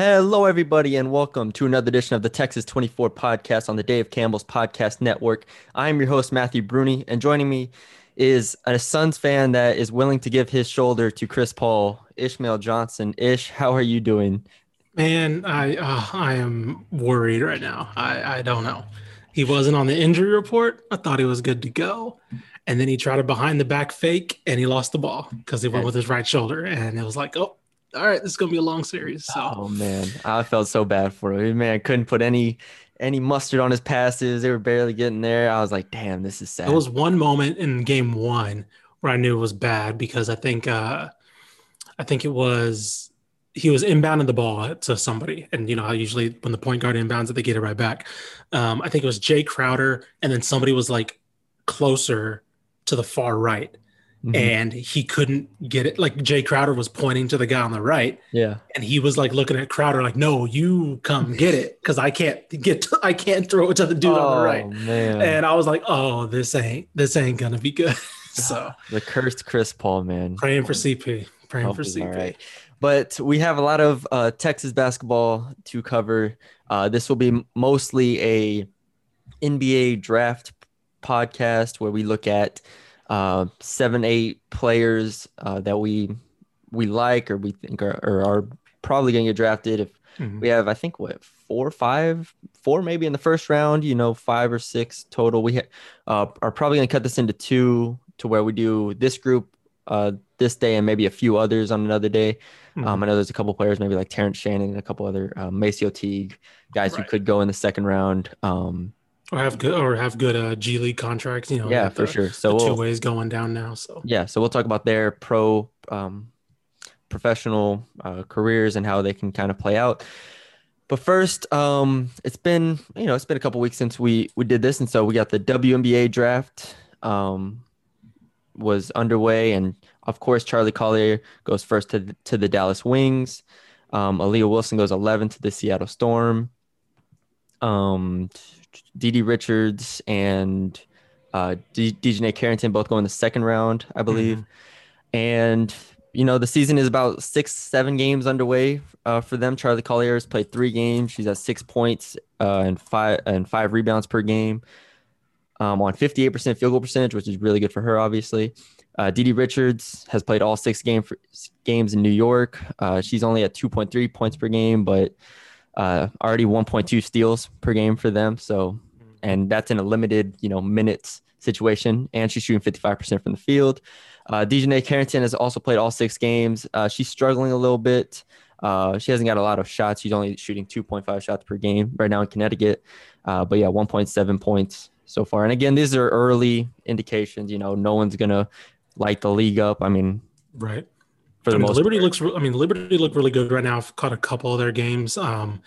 Hello, everybody, and welcome to another edition of the Texas 24 podcast on the Dave Campbell's Podcast Network. I'm your host, Matthew Brune, and joining me is a Suns fan that is willing to give his shoulder to Chris Paul, Ishmael Johnson. Ish, how are you doing? Man, I uh, I am worried right now. I, I don't know. He wasn't on the injury report. I thought he was good to go. And then he tried a behind the back fake and he lost the ball because he went with his right shoulder. And it was like, oh, all right, this is gonna be a long series. So Oh man, I felt so bad for him. Man, I couldn't put any any mustard on his passes. They were barely getting there. I was like, damn, this is sad. there was one moment in game one where I knew it was bad because I think uh I think it was he was inbounding the ball to somebody, and you know how usually when the point guard inbounds it, they get it right back. Um, I think it was Jae Crowder, and then somebody was like closer to the far right, Mhm. and he couldn't get it. Like Jae Crowder was pointing to the guy on the right, yeah. and he was like looking at Crowder like, "No, you come get it, because I can't get, I can't throw it to the dude on the right." Oh, man. And I was like, "Oh, this ain't, this ain't gonna be good." so the cursed Chris Paul, man. praying for CP, praying Hope for CP. all right. But we have a lot of uh, Texas basketball to cover. Uh, this will be mostly a NBA draft podcast where we look at uh, seven, eight players uh, that we we like or we think are, or are probably going to get drafted. If Mhm. we have, I think, what four, five, four maybe in the first round. You know, five or six total. We ha- uh, are probably going to cut this into two to where we do this group uh, this day and maybe a few others on another day. Mhm. Um, I know there's a couple players, maybe like Terrence Shannon and a couple other uh, Macio Teague guys Right. who could go in the second round. Um, or have good or have good uh, G League contracts. You know, yeah, for the- sure. So two we'll, ways going down now. So yeah, so we'll talk about their pro um, professional uh, careers and how they can kind of play out. But first, um, it's been you know it's been a couple weeks since we we did this, and so we got the WNBA draft um, was underway, and of course Charli Collier goes first to the, to the Dallas Wings. Um, Aaliyah Wilson goes 11 to the Seattle Storm. Um, Dee Richards and uh, D- DiJonai Carrington both go in the second round, I believe. And you know the season is about six, seven games underway uh, for them. Charli Collier has played three games. She's at six points uh, and five and five rebounds per game. Um, on 58% field goal percentage, which is really good for her, obviously. Uh, Dee Richards has played all six game for, games in New York. Uh, she's only at 2.3 points per game, but uh, already 1.2 steals per game for them. So, and that's in a limited, you know, minutes situation. And she's shooting 55% from the field. Uh, DiJonai Carrington has also played all six games. Uh, she's struggling a little bit. Uh, she hasn't got a lot of shots. She's only shooting 2.5 shots per game right now in Connecticut. Uh, but yeah, 1.7 points so far. And again, these are early indications. You know, no one's gonna light the league up. I mean, right. For I mean, most Liberty part. looks. I mean, Liberty look really good right now. I've caught a couple of their games. Um,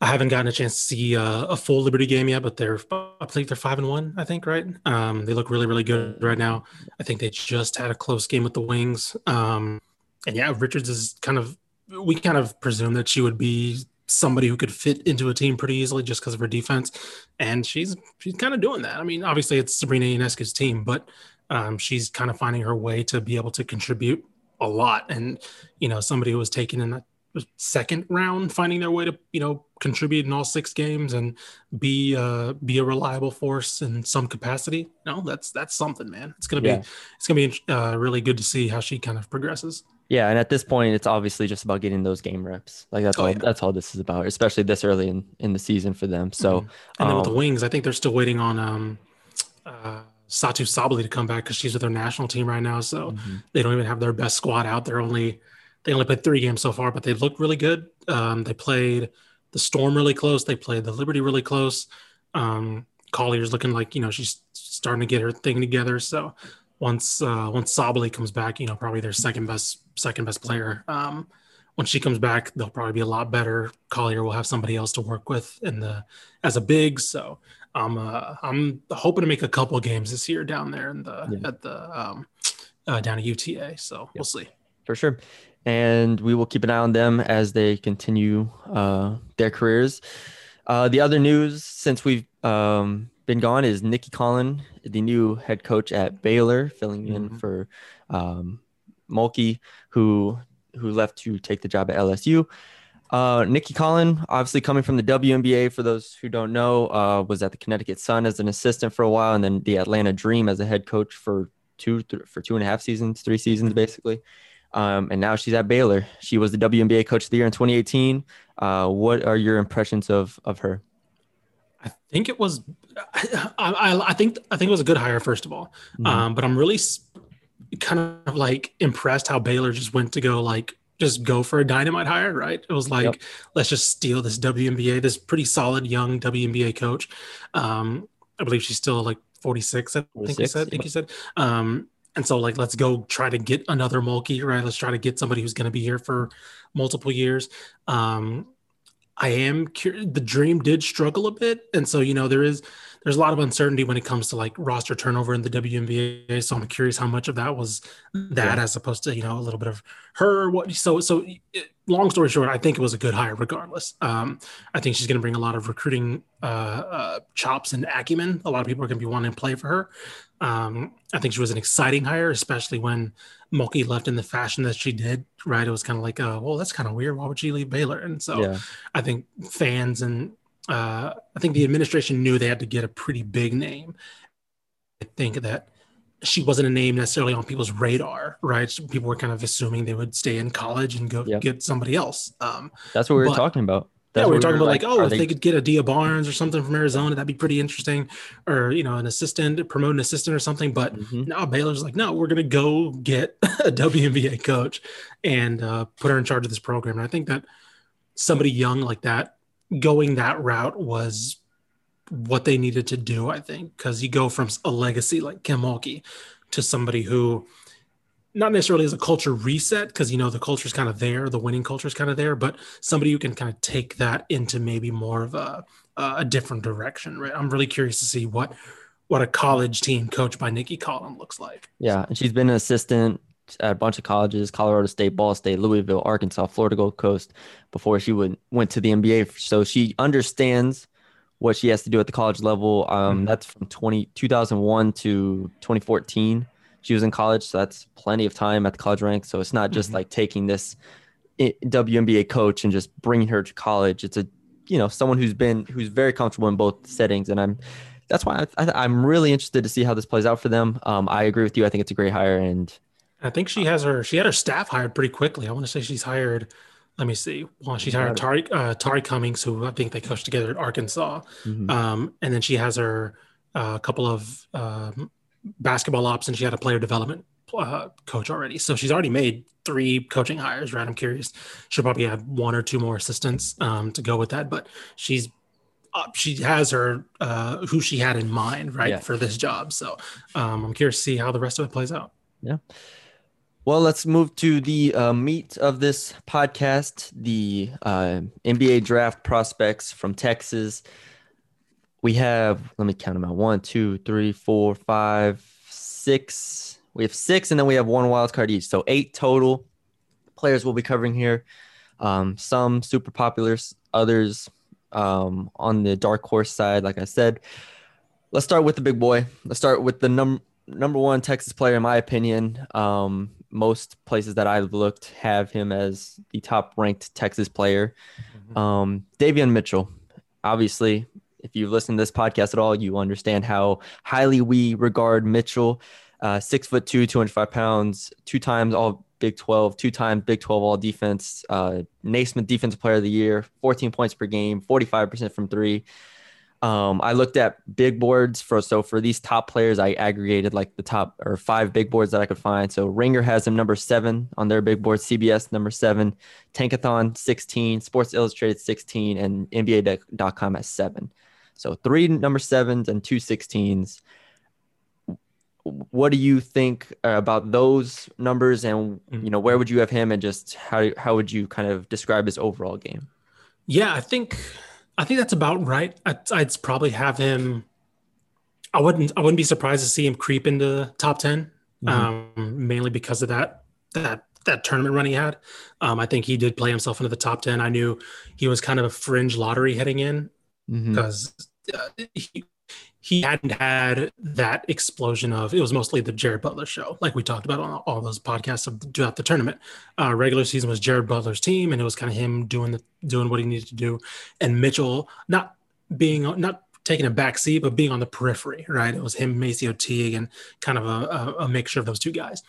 I haven't gotten a chance to see uh, a full Liberty game yet, but they're. I believe they're five and one. I think right. Um, they look really, really good right now. I think they just had a close game with the Wings. Um, and yeah, Richards is kind of. We kind of presume that she would be somebody who could fit into a team pretty easily just because of her defense, and she's she's kind of doing that. I mean, obviously it's Sabrina Ionescu's team, but um, she's kind of finding her way to be able to contribute a lot. And you know, somebody who was taken in the second round, finding their way to you know contribute in all six games and be uh, be a reliable force in some capacity. No, that's that's something, man. It's gonna be it's gonna be uh, really good to see how she kind of progresses. Yeah, and at this point, it's obviously just about getting those game reps. Like that's Oh, all. yeah. That's all this is about, especially this early in, in the season for them. So, And then with the um, Wings, I think they're still waiting on um, uh, Satou Sabally to come back because she's with their national team right now. So mhm. they don't even have their best squad out. They're only they only played three games so far, but they've looked really good. Um, they played the Storm really close. They played the Liberty really close. Um, Collier's looking like you know she's starting to get her thing together. So once uh, once Sabali comes back, you know probably their second best second best player. Um, when she comes back, they'll probably be a lot better. Collier will have somebody else to work with in the as a big. So I'm uh, I'm hoping to make a couple games this year down there in the Yeah. at the um, uh, down at UTA. So we'll see. for sure. And we will keep an eye on them as they continue uh, their careers. Uh, the other news since we've um, been gone is Nicki Collen, the new head coach at Baylor, filling in Mhm. for um, Mulkey, who who left to take the job at LSU. Uh, Nicki Collen, obviously coming from the WNBA, for those who don't know, uh, was at the Connecticut Sun as an assistant for a while, and then the Atlanta Dream as a head coach for two th- for two and a half seasons, three seasons basically. Um, and now she's at Baylor. She was the WNBA Coach of the Year in 2018. Uh, what are your impressions of of her? I think it was, I, I, I think I think it was a good hire first of all, mm-hmm. um, but I'm really kind of like impressed how Baylor just went to go like just go for a dynamite hire, right? It was like yep. let's just steal this WNBA, this pretty solid young WNBA coach. Um, I believe she's still like 46. I 46, think you said. I think you said. Um, and so like let's go try to get another Mulkey, right? Let's try to get somebody who's going to be here for multiple years. Um, I am curious. The dream did struggle a bit, and so you know there is there's a lot of uncertainty when it comes to like roster turnover in the WNBA. So I'm curious how much of that was that yeah. as opposed to you know a little bit of her. What so so. It, long story short, I think it was a good hire regardless. Um, I think she's going to bring a lot of recruiting uh, uh, chops and acumen. A lot of people are going to be wanting to play for her. Um, I think she was an exciting hire, especially when Mulkey left in the fashion that she did. Right, it was kind of like, uh, well, that's kind of weird. Why would she leave Baylor? And so, yeah. I think fans and uh, I think the administration knew they had to get a pretty big name. I think that she wasn't a name necessarily on people's radar, right? So people were kind of assuming they would stay in college and go yep. get somebody else. Um, That's what we were but, talking about. That's yeah, we were talking about like, like oh, if they... they... could get Adia Barnes or something from Arizona, that'd be pretty interesting, or you know, an assistant, promote an assistant or something. But mm-hmm. now Baylor's like, no, we're gonna go get a WNBA coach and uh, put her in charge of this program. And I think that somebody young like that going that route was what they needed to do. I think because you go from a legacy like Kim Mulkey to somebody who not necessarily as a culture reset because you know the culture is kind of there the winning culture is kind of there but somebody who can kind of take that into maybe more of a a different direction right i'm really curious to see what what a college team coached by nicki collen looks like yeah and she's been an assistant at a bunch of colleges colorado state ball state louisville arkansas florida gulf coast before she went went to the nba so she understands what she has to do at the college level um, mm-hmm. that's from 20 2001 to 2014 she was in college, so that's plenty of time at the college rank. So it's not just mm-hmm. like taking this WNBA coach and just bringing her to college. It's a you know someone who's been who's very comfortable in both settings, and I'm that's why I, am really interested to see how this plays out for them. Um, I agree with you. I think it's a great hire, and I think she has her she had her staff hired pretty quickly. I want to say she's hired. Let me see. Well, she's hired Tari uh, Tari Cummings, who I think they coached together at Arkansas, mm-hmm. um, and then she has her a uh, couple of um, basketball ops and she had a player development uh, coach already. So she's already made three coaching hires, right? I'm curious. She'll probably have one or two more assistants um, to go with that, but she's uh, she has her uh, who she had in mind, right, yeah. for this job. So um, I'm curious to see how the rest of it plays out. Yeah. Well, let's move to the uh, meat of this podcast the uh, NBA draft prospects from Texas. We have let me count them out. One two three four five six. We have six and then we have one wild card each. So eight total players we'll be covering here. Um, some super popular others um, on the dark horse side like i said. Let's start with the big boy. Let's start with the num- number one texas player in my opinion. Um, most places that i've looked have him as the top ranked texas player mm-hmm. um, davion mitchell obviously if you've listened to this podcast at all, you understand how highly we regard Mitchell. Uh, six foot two, 205 pounds, two times all Big 12, two times Big 12 all defense, uh, Naismith Defensive Player of the Year, 14 points per game, 45% from three. Um, I looked at big boards for so for these top players, I aggregated like the top or five big boards that I could find. So Ringer has him number seven on their big board, CBS number seven, Tankathon 16, Sports Illustrated 16, and NBA.com at seven. So three number sevens and two 16s. What do you think about those numbers, and you know where would you have him, and just how how would you kind of describe his overall game? Yeah, I think I think that's about right. I'd, I'd probably have him. I wouldn't I wouldn't be surprised to see him creep into the top 10 mm-hmm. um, mainly because of that that that tournament run he had. Um, I think he did play himself into the top 10. I knew he was kind of a fringe lottery heading in because mm-hmm. uh, he, he hadn't had that explosion of it was mostly the Jared Butler show, like we talked about on all those podcasts throughout the tournament. Uh, regular season was Jared Butler's team, and it was kind of him doing the doing what he needed to do, and Mitchell not being not taking a back seat, but being on the periphery, right? It was him, Macio Teague, and kind of a, a, mixture of those two guys.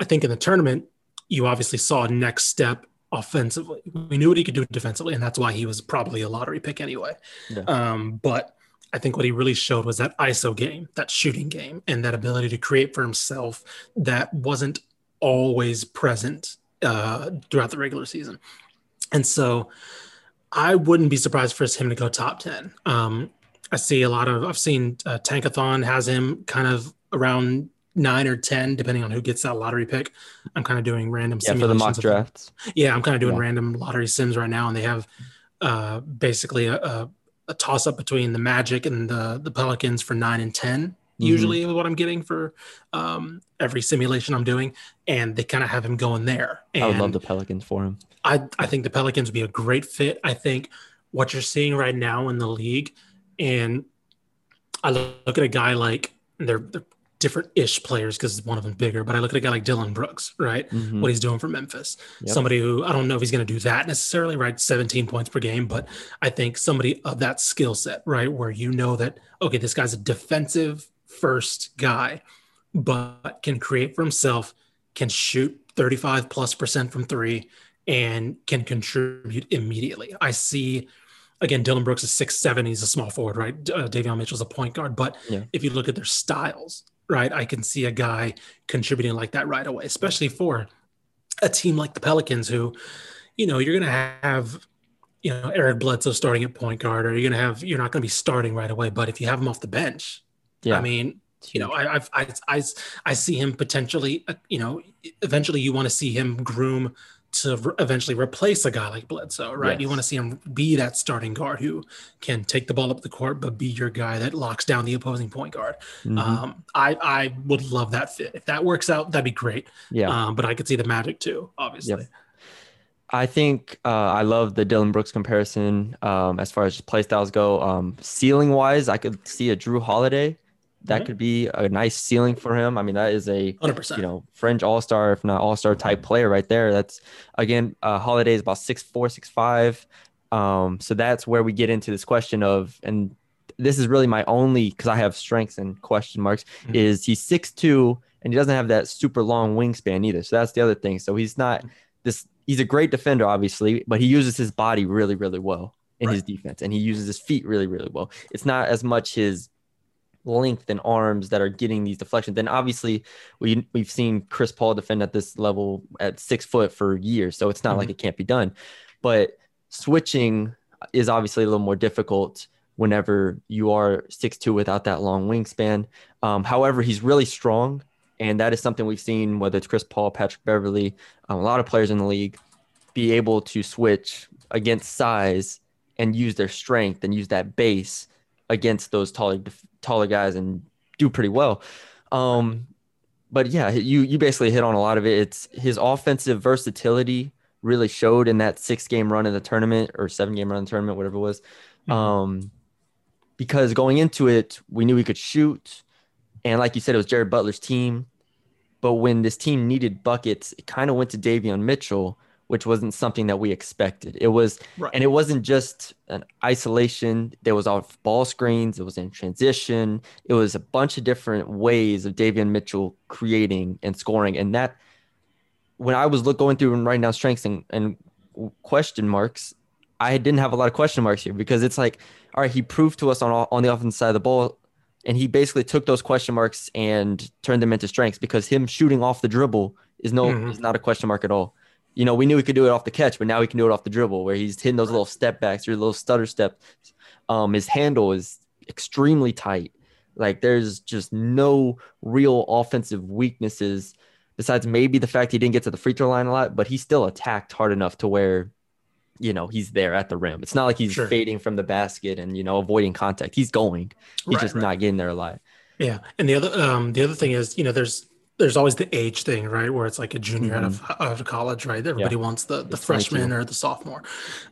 I think in the tournament, you obviously saw a next step offensively. We knew what he could do defensively, and that's why he was probably a lottery pick anyway. Yeah. Um, but I think what he really showed was that ISO game, that shooting game, and that ability to create for himself that wasn't always present uh, throughout the regular season. And so I wouldn't be surprised for him to go top 10. Um, I see a lot of, I've seen uh, Tankathon has him kind of around nine or 10, depending on who gets that lottery pick. I'm kind of doing random yeah, for the mock drafts. Yeah, I'm kind of doing yeah. random lottery sims right now, and they have uh, basically a, a a toss up between the Magic and the the Pelicans for nine and 10 mm-hmm. Usually, what I'm getting for um, every simulation I'm doing, and they kind of have him going there. And I would love the Pelicans for him. I I think the Pelicans would be a great fit. I think what you're seeing right now in the league, and I look at a guy like they're, they're different ish players because one of them bigger. But I look at a guy like Dillon Brooks, right? Mm-hmm. What he's doing for Memphis. Yep. Somebody who I don't know if he's going to do that necessarily, right? 17 points per game, but I think somebody of that skill set, right? Where you know that, okay, this guy's a defensive first guy, but can create for himself, can shoot 35 plus percent from three, and can contribute immediately. I see again, Dillon Brooks is six seven. He's a small forward, right? Uh, Davion Mitchell's a point guard. But yeah. if you look at their styles, right? I can see a guy contributing like that right away, especially for a team like the Pelicans, who, you know, you're going to have, you know, Eric Bledsoe starting at point guard, or you're going to have, you're not going to be starting right away. But if you have him off the bench, yeah. I mean, you know, I, I've, I, I, I see him potentially, uh, you know, eventually you want to see him groom to re- eventually replace a guy like Bledsoe, right? Yes. You want to see him be that starting guard who can take the ball up the court, but be your guy that locks down the opposing point guard. Mm-hmm. Um, I I would love that fit. If that works out, that'd be great. Yeah. Um, but I could see the magic too, obviously. Yep. I think uh, I love the Dillon Brooks comparison um, as far as play styles go. Um, ceiling wise, I could see a Jrue Holiday that mm-hmm. could be a nice ceiling for him. I mean, that is a 100%. you know fringe all star, if not all star type player right there. That's again, uh, Holiday is about six four, six five. Um, so that's where we get into this question of, and this is really my only because I have strengths and question marks. Mm-hmm. Is he's six two and he doesn't have that super long wingspan either. So that's the other thing. So he's not this. He's a great defender, obviously, but he uses his body really, really well in right. his defense, and he uses his feet really, really well. It's not as much his length and arms that are getting these deflections. Then obviously we we've seen Chris Paul defend at this level at six foot for years, so it's not mm-hmm. like it can't be done. But switching is obviously a little more difficult whenever you are six two without that long wingspan. Um, however, he's really strong, and that is something we've seen whether it's Chris Paul, Patrick Beverley, um, a lot of players in the league be able to switch against size and use their strength and use that base against those taller taller guys and do pretty well. Um, but yeah, you you basically hit on a lot of it. It's his offensive versatility really showed in that six game run in the tournament or seven game run in the tournament, whatever it was. Mm-hmm. Um, because going into it, we knew he could shoot, and like you said, it was Jared Butler's team. But when this team needed buckets, it kind of went to Davion Mitchell, which wasn't something that we expected. It was, right. and it wasn't just an isolation. There was off ball screens. It was in transition. It was a bunch of different ways of Davion Mitchell creating and scoring. And that, when I was look, going through and writing down strengths and, and question marks, I didn't have a lot of question marks here because it's like, all right, he proved to us on on the offensive side of the ball, and he basically took those question marks and turned them into strengths because him shooting off the dribble is no mm-hmm. is not a question mark at all you know, we knew he could do it off the catch, but now he can do it off the dribble where he's hitting those little step backs or little stutter steps. Um, his handle is extremely tight. Like there's just no real offensive weaknesses besides maybe the fact he didn't get to the free throw line a lot, but he still attacked hard enough to where, you know, he's there at the rim. It's not like he's sure. fading from the basket and, you know, avoiding contact. He's going. He's right, just right. not getting there a lot. Yeah. And the other um the other thing is, you know, there's there's always the age thing, right? Where it's like a junior mm-hmm. out of mm-hmm. out of college, right? Everybody yeah. wants the the it's freshman or the sophomore.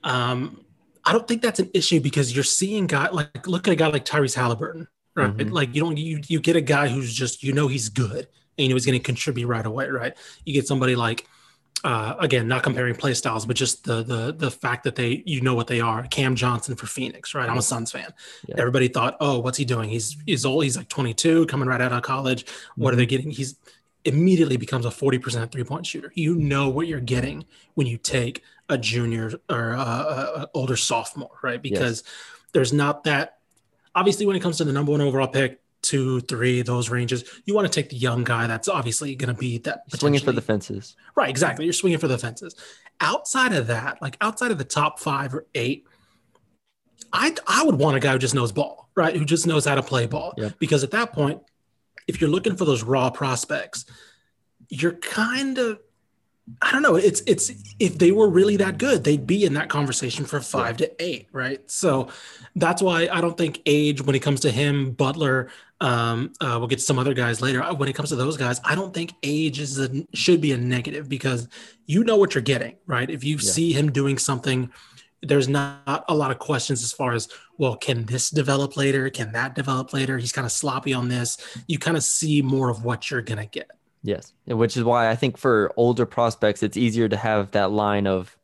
Um, I don't think that's an issue because you're seeing guy like look at a guy like Tyrese Halliburton, right? Mm-hmm. Like you don't you you get a guy who's just you know he's good and you know he's going to contribute right away, right? You get somebody like uh, again, not comparing play styles, but just the the the fact that they you know what they are. Cam Johnson for Phoenix, right? I'm a Suns fan. Yeah. Everybody thought, oh, what's he doing? He's he's old. He's like 22, coming right out of college. What mm-hmm. are they getting? He's immediately becomes a 40% three point shooter. You know what you're getting when you take a junior or a, a older sophomore, right? Because yes. there's not that. Obviously, when it comes to the number one overall pick, two, three, those ranges. You want to take the young guy that's obviously going to be that swinging for the fences. Right, exactly. You're swinging for the fences. Outside of that, like outside of the top five or eight, I I would want a guy who just knows ball, right? Who just knows how to play ball. Yep. Because at that point, if you're looking for those raw prospects, you're kind of I don't know. It's it's if they were really that good, they'd be in that conversation for five yeah. to eight, right? So that's why I don't think age when it comes to him, Butler. Um, uh, we'll get to some other guys later. When it comes to those guys, I don't think age is a, should be a negative because you know what you're getting, right? If you yeah. see him doing something, there's not a lot of questions as far as well, can this develop later? Can that develop later? He's kind of sloppy on this. You kind of see more of what you're gonna get. Yes, which is why I think for older prospects, it's easier to have that line of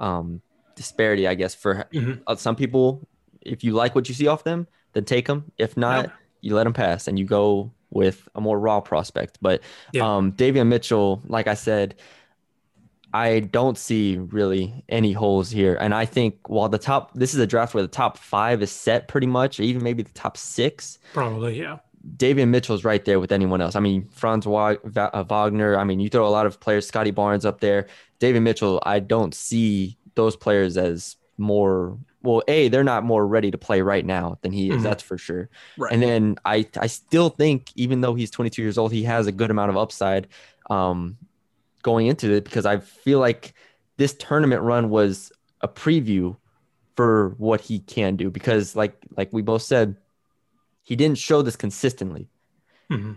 um, disparity. I guess for mm-hmm. Uh, some people, if you like what you see off them, then take them. If not, you let them pass and you go with a more raw prospect. But yeah. um, Davion Mitchell, like I said, I don't see really any holes here. And I think while the top, this is a draft where the top five is set pretty much, or even maybe the top six. Probably, yeah. Davion Mitchell's right there with anyone else. I mean, Franz uh, Wagner. I mean, you throw a lot of players, Scottie Barnes up there. David Mitchell, I don't see those players as more. Well, a they're not more ready to play right now than he is. Mm-hmm. That's for sure. Right. And then I I still think even though he's 22 years old, he has a good amount of upside um, going into it because I feel like this tournament run was a preview for what he can do because like like we both said he didn't show this consistently. Mm-hmm.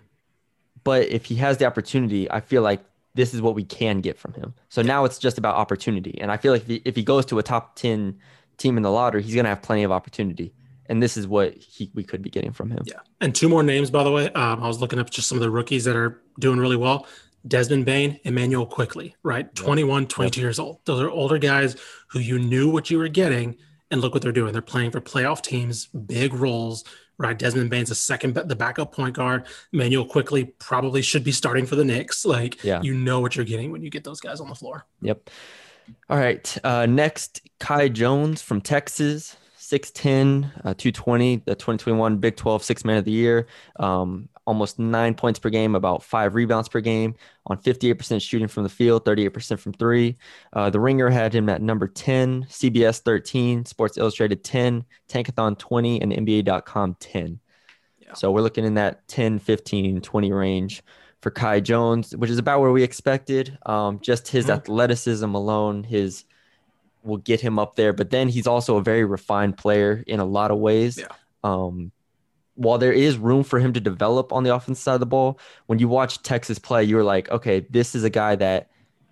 But if he has the opportunity, I feel like this is what we can get from him. So now it's just about opportunity. And I feel like if he, if he goes to a top 10 team in the lottery, he's going to have plenty of opportunity. And this is what he, we could be getting from him. Yeah. And two more names, by the way. Um, I was looking up just some of the rookies that are doing really well. Desmond Bane, Immanuel Quickley, right? 21, 22 yep. years old. Those are older guys who you knew what you were getting. And look what they're doing. They're playing for playoff teams, big roles, right? Desmond Bane's the second, the backup point guard. Immanuel Quickley probably should be starting for the Knicks. Like, yeah. you know what you're getting when you get those guys on the floor. Yep. All right. Uh, next, Kai Jones from Texas, 6'10, uh, 220, the 2021 Big 12 Six Man of the Year. Um, almost nine points per game, about five rebounds per game, on 58% shooting from the field, 38% from three. Uh, the Ringer had him at number 10, CBS 13, Sports Illustrated 10, Tankathon 20, and NBA.com 10. Yeah. So we're looking in that 10, 15, 20 range for Kai Jones, which is about where we expected. Um, just his mm-hmm. athleticism alone, his will get him up there. But then he's also a very refined player in a lot of ways. Yeah. Um, while there is room for him to develop on the offense side of the ball, when you watch Texas play, you're like, okay, this is a guy that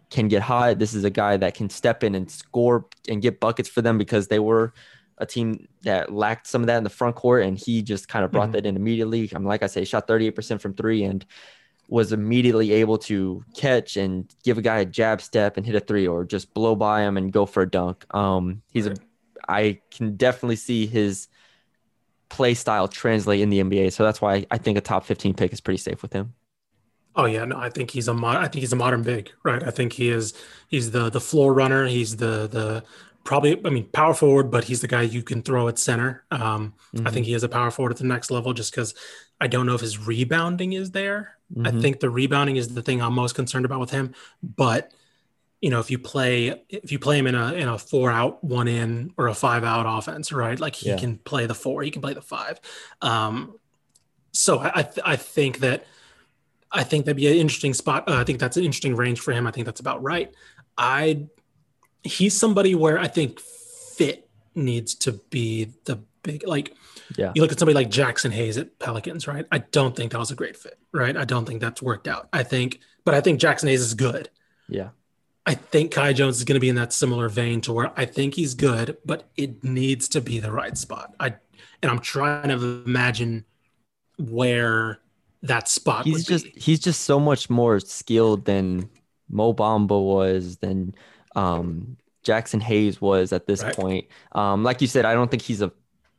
can get hot. This is a guy that can step in and score and get buckets for them because they were a team that lacked some of that in the front court, and he just kind of brought mm-hmm. that in immediately. I'm mean, like I say, shot 38% from three and was immediately able to catch and give a guy a jab step and hit a three, or just blow by him and go for a dunk. Um, he's a, I can definitely see his play style translate in the NBA. So that's why I think a top 15 pick is pretty safe with him. Oh yeah, no, I think he's a mod- I think he's a modern big, right? I think he is he's the the floor runner. He's the the probably I mean power forward, but he's the guy you can throw at center. Um, mm-hmm. I think he is a power forward at the next level just because I don't know if his rebounding is there. Mm-hmm. I think the rebounding is the thing I'm most concerned about with him, but you know, if you play if you play him in a in a four out, one in, or a five out offense, right? Like he yeah. can play the four, he can play the five. Um, so I th- I think that I think that'd be an interesting spot. Uh, I think that's an interesting range for him. I think that's about right. I he's somebody where I think fit needs to be the big like. Yeah. You look at somebody like Jaxson Hayes at Pelicans, right? I don't think that was a great fit, right? I don't think that's worked out. I think, but I think Jaxson Hayes is good. Yeah. I think Kai Jones is going to be in that similar vein to where I think he's good, but it needs to be the right spot. I and I'm trying to imagine where that spot he's would just be. he's just so much more skilled than Mo Bamba was than um, Jaxson Hayes was at this Right. point. Um, like you said, I don't think he's a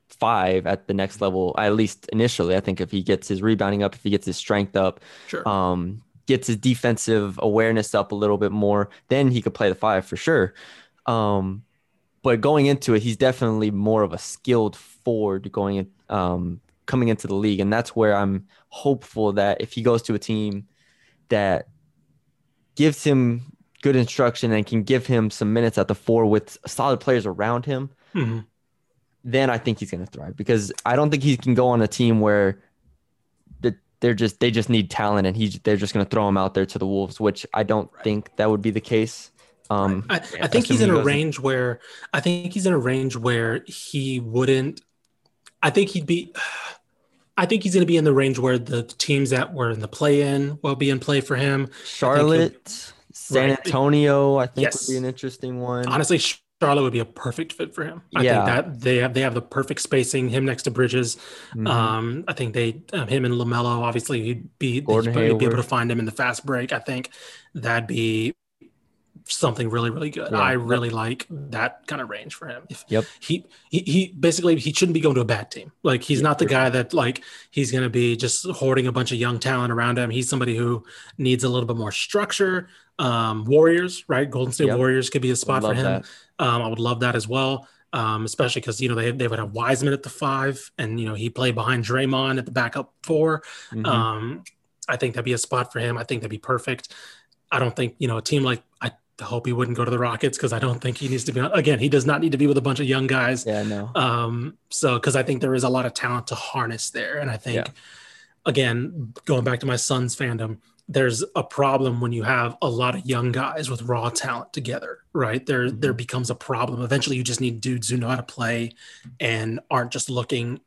five at the next level, at least initially. I think if he gets his rebounding up, if he gets his strength up, Sure. um, gets his defensive awareness up a little bit more, then he could play the five for sure. Um, but going into it, he's definitely more of a skilled forward going in, um, coming into the league, and that's where I'm hopeful that if he goes to a team that gives him good instruction and can give him some minutes at the four with solid players around him, Mhm. then I think he's going to thrive because I don't think he can go on a team where the- they're just they just need talent and he they're just going to throw him out there to the wolves, which I don't think that would be the case. Um, I, yeah, I think he's in he a goes- range where I think he's in a range where he wouldn't. I think he'd be. I think he's going to be in the range where the teams that were in the play-in will be in play for him. Charlotte, San Right. Antonio, I think Yes. would be an interesting one. Honestly, Charlotte would be a perfect fit for him. I Yeah. think that they have they have the perfect spacing. Him next to Bridges. Mhm. Um, I think they um, him and Lamelo. Obviously, he'd be he'd be able to find him in the fast break. I think that'd be something really really good. Yeah. I really like that kind of range for him. If Yep. he, he he basically he shouldn't be going to a bad team. Like he's not the guy that like he's going to be just hoarding a bunch of young talent around him. He's somebody who needs a little bit more structure. Um, Warriors, right? Golden State Yep. Warriors could be a spot for him. Um, I would love that as well. Um, especially because you know they they would have Wiseman at the five, and you know he played behind Draymond at the backup 4 Mhm. Um, I think that'd be a spot for him. I think that'd be perfect. I don't think you know a team like I hope he wouldn't go to the Rockets because I don't think he needs to be. Again, he does not need to be with a bunch of young guys. yeah, no. Um, so because I think there is a lot of talent to harness there, and I think Yeah. again going back to my Suns fandom, there's a problem when you have a lot of young guys with raw talent together, right? There Mm-hmm. there becomes a problem. Eventually, you just need dudes who know how to play and aren't just looking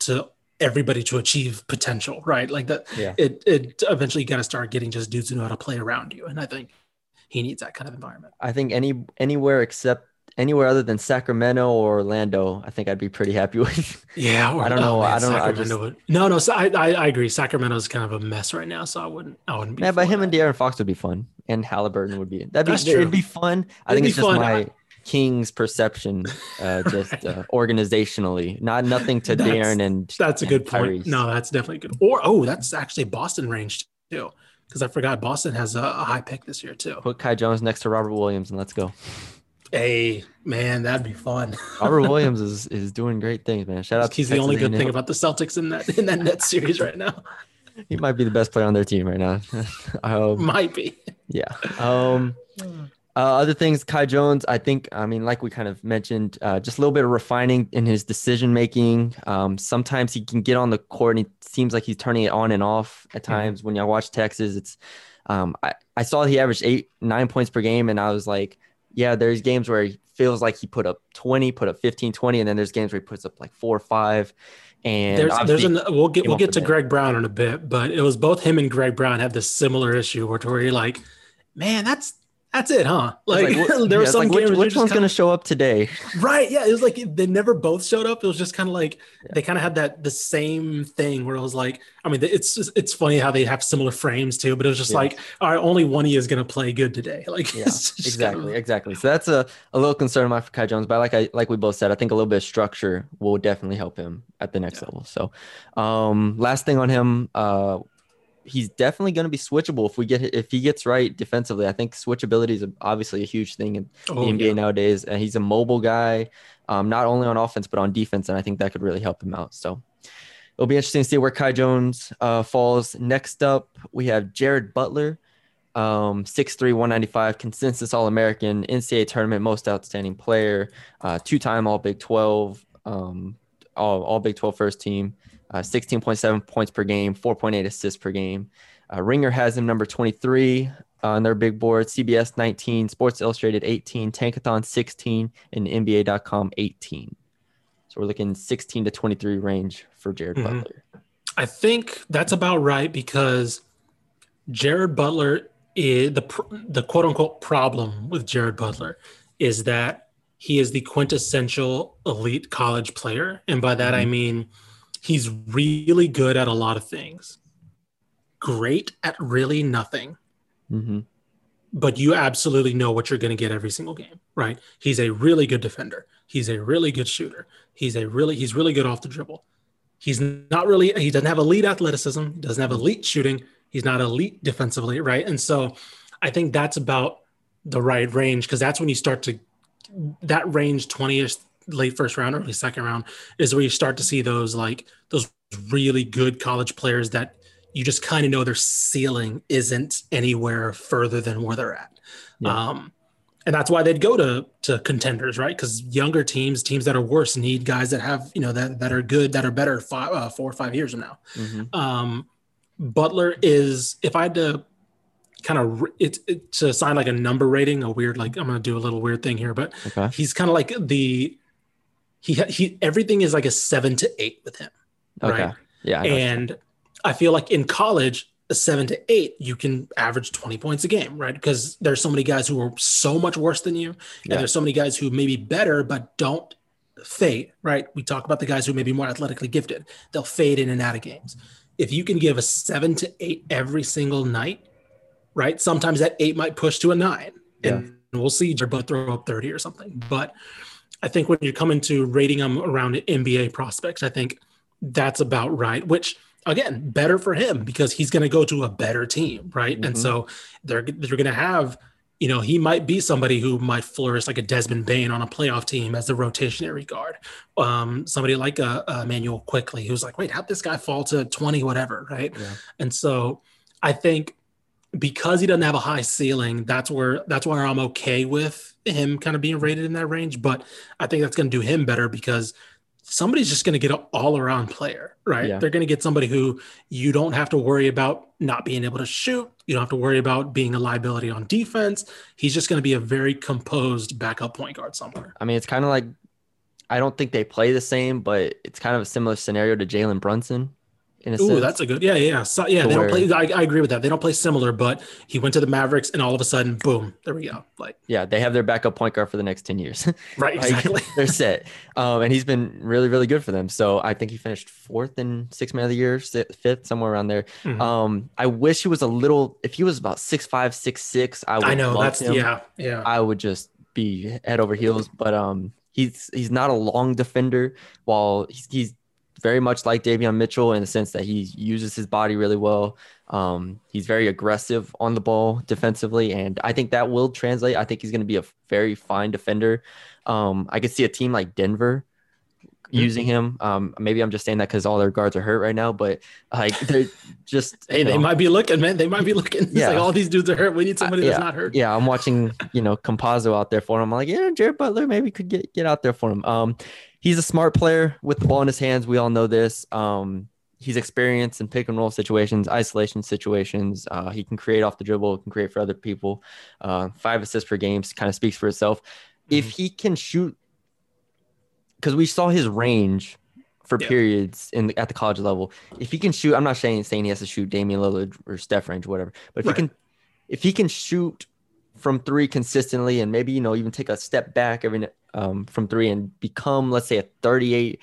to everybody to achieve potential, right? Like that. Yeah. It it eventually you got to start getting just dudes who know how to play around you, and I think he needs that kind of environment. I think any anywhere except anywhere other than Sacramento or Orlando, I think I'd be pretty happy with. Yeah, I don't know. I don't know. I Sacramento would- no, no. So I, I, I agree. Sacramento's kind of a mess right now, so I wouldn't. I wouldn't be. yeah, but him and that. De'Aaron Fox would be fun, and Halliburton would be. That'd be. That's true. It'd be fun. I It'd think it's just fun. my Kings perception, uh, just uh, organizationally, not nothing to That's- De'Aaron and. That's a and good point. Tyrese. No, that's definitely good. Or oh, that's actually Boston range too, because I forgot Boston has a, a high pick this year too. Put Kai Jones next to Robert Williams and let's go. Hey, man, that'd be fun. Robert Williams is, is doing great things, man. Shout out. to He's the only good thing about the Celtics in that in that net series right now. He might be the best player on their team right now. um, Might be. yeah. Um, uh, other things, Kai Jones, I think, I mean, like we kind of mentioned, uh, just a little bit of refining in his decision making. Um, sometimes he can get on the court and it seems like he's turning it on and off at Mm-hmm. times. When I watch Texas, it's, um, I, I saw he averaged eight, nine points per game, and I was like, yeah, there's games where he feels like he put up 20, put up 15, 20, and then there's games where he puts up like four or five. And There's there's an we'll get we'll get to. Greg Brown in a bit, but it was both him and Greg Brown had this similar issue where where you're like, man, that's that's it, huh? Like, what- there yeah, were it's some like, games which, which one's going to show up today? right? Yeah, it was like they never both showed up. It was just kind of like they kind of had that the same thing where it was like, I mean, it's just, it's funny how they have similar frames too, but it was just Yeah. like, all right, only one of you is going to play good today. Like, Yeah, it's just kind exactly, of- exactly. So that's a, a little concern of mine for Kai Jones, but like I like we both said, I think a little bit of structure will definitely help him at the next Yeah. level. So, um, last thing on him, uh, he's definitely going to be switchable if we get if he gets right defensively. I think switchability is obviously a huge thing in Oh, the NBA yeah. nowadays. And he's a mobile guy, um, not only on offense but on defense, and I think that could really help him out. So. It'll be interesting to see where Kai Jones uh, falls. Next up, we have Jared Butler um 6'3 195 consensus all-american ncaa tournament most outstanding player uh two-time all big 12 um all, all big 12 first team uh 16.7 points per game 4.8 assists per game. Uh, ringer has him number 23 on their big board. Cbs 19 sports illustrated 18 tankathon 16 and nba.com 18 so we're looking 16 to 23 range for jared Mhm. butler. I think that's about right because Jared Butler is the the quote unquote problem with Jared Butler is that he is the quintessential elite college player, and by that I mean he's really good at a lot of things, great at really nothing. Mm-hmm. But you absolutely know what you're going to get every single game, right? He's a really good defender. He's a really good shooter. He's a really he's really good off the dribble. He's not really he doesn't have elite athleticism. He doesn't have elite shooting. He's not elite defensively, right? And so, I think that's about the right range because that's when you start to that range 20ish late first round, early second round is where you start to see those like those really good college players that you just kind of know their ceiling isn't anywhere further than where they're at. Yeah. Um, and that's why they'd go to to contenders, right? Because younger teams, teams that are worse, need guys that have you know that that are good, that are better five, uh, four or five years from now. Mm-hmm. Um, Butler is, if I had to kind of it, it, to assign like a number rating, a weird like I'm gonna do a little weird thing here, but okay. he's kind of like the he he everything is like a seven to eight with him, okay. right? Yeah, I and I feel like in college, a seven to eight, you can average 20 points a game, right? Because there's so many guys who are so much worse than you, yeah. and there's so many guys who may be better but don't fade, right? We talk about the guys who may be more athletically gifted; they'll fade in and out of games. If you can give a seven to eight every single night, right? Sometimes that eight might push to a nine, yeah. and we'll see. Both throw up 30 or something, but I think when you're coming to rating them around NBA prospects, I think that's about right. Which again, better for him because he's going to go to a better team, right? Mm-hmm. And so they're they're going to have, you know, he might be somebody who might flourish like a Desmond Bane on a playoff team as a rotationary guard. Um, somebody like a, a Immanuel Quickley who's like, wait, how'd this guy fall to twenty, whatever, right? Yeah. And so I think because he doesn't have a high ceiling, that's where that's why I'm okay with him kind of being rated in that range. But I think that's going to do him better because somebody's just going to get an all around player, right? Yeah. They're going to get somebody who you don't have to worry about not being able to shoot. You don't have to worry about being a liability on defense. He's just going to be a very composed backup point guard somewhere. I mean, it's kind of like I don't think they play the same, but it's kind of a similar scenario to Jalen Brunson in a Ooh, sense. that's a good. Yeah, yeah, so, yeah. They don't play. I, I, agree with that. They don't play similar, but he went to the Mavericks, and all of a sudden, boom, there we go. Like, yeah, they have their backup point guard for the next ten years. Right, like, exactly. they're set, um, and he's been really, really good for them. So I think he finished fourth in six man of the year, fifth, somewhere around there. Mm-hmm. Um, I wish he was a little. If he was about six five, six six, I would. I know that's him. yeah, yeah. I would just be head over heels, but um, he's he's not a long defender. While he's, he's very much like Davion Mitchell in the sense that he uses his body really well. Um, he's very aggressive on the ball defensively, and I think that will translate. I think he's going to be a very fine defender. Um, I could see a team like Denver using him. Um, maybe I'm just saying that because all their guards are hurt right now, but like they're just hey, know, they might be looking, man. They might be looking. It's yeah. like all these dudes are hurt. We need somebody yeah. that's not hurt. Yeah, I'm watching, you know, Campazzo out there for him. I'm like, yeah, Jared Butler maybe could get get out there for him. Um, he's a smart player with the ball in his hands. We all know this. Um, he's experienced in pick and roll situations, isolation situations. Uh, he can create off the dribble, can create for other people. Uh, five assists per game kind of speaks for itself. Mm-hmm. If he can shoot, because we saw his range for yeah. periods in the, at the college level. If he can shoot, I'm not saying saying he has to shoot Damian Lillard or Steph range, or whatever. But if right. he can, if he can shoot from three consistently, and maybe you know even take a step back every um, from three and become, let's say, a 38,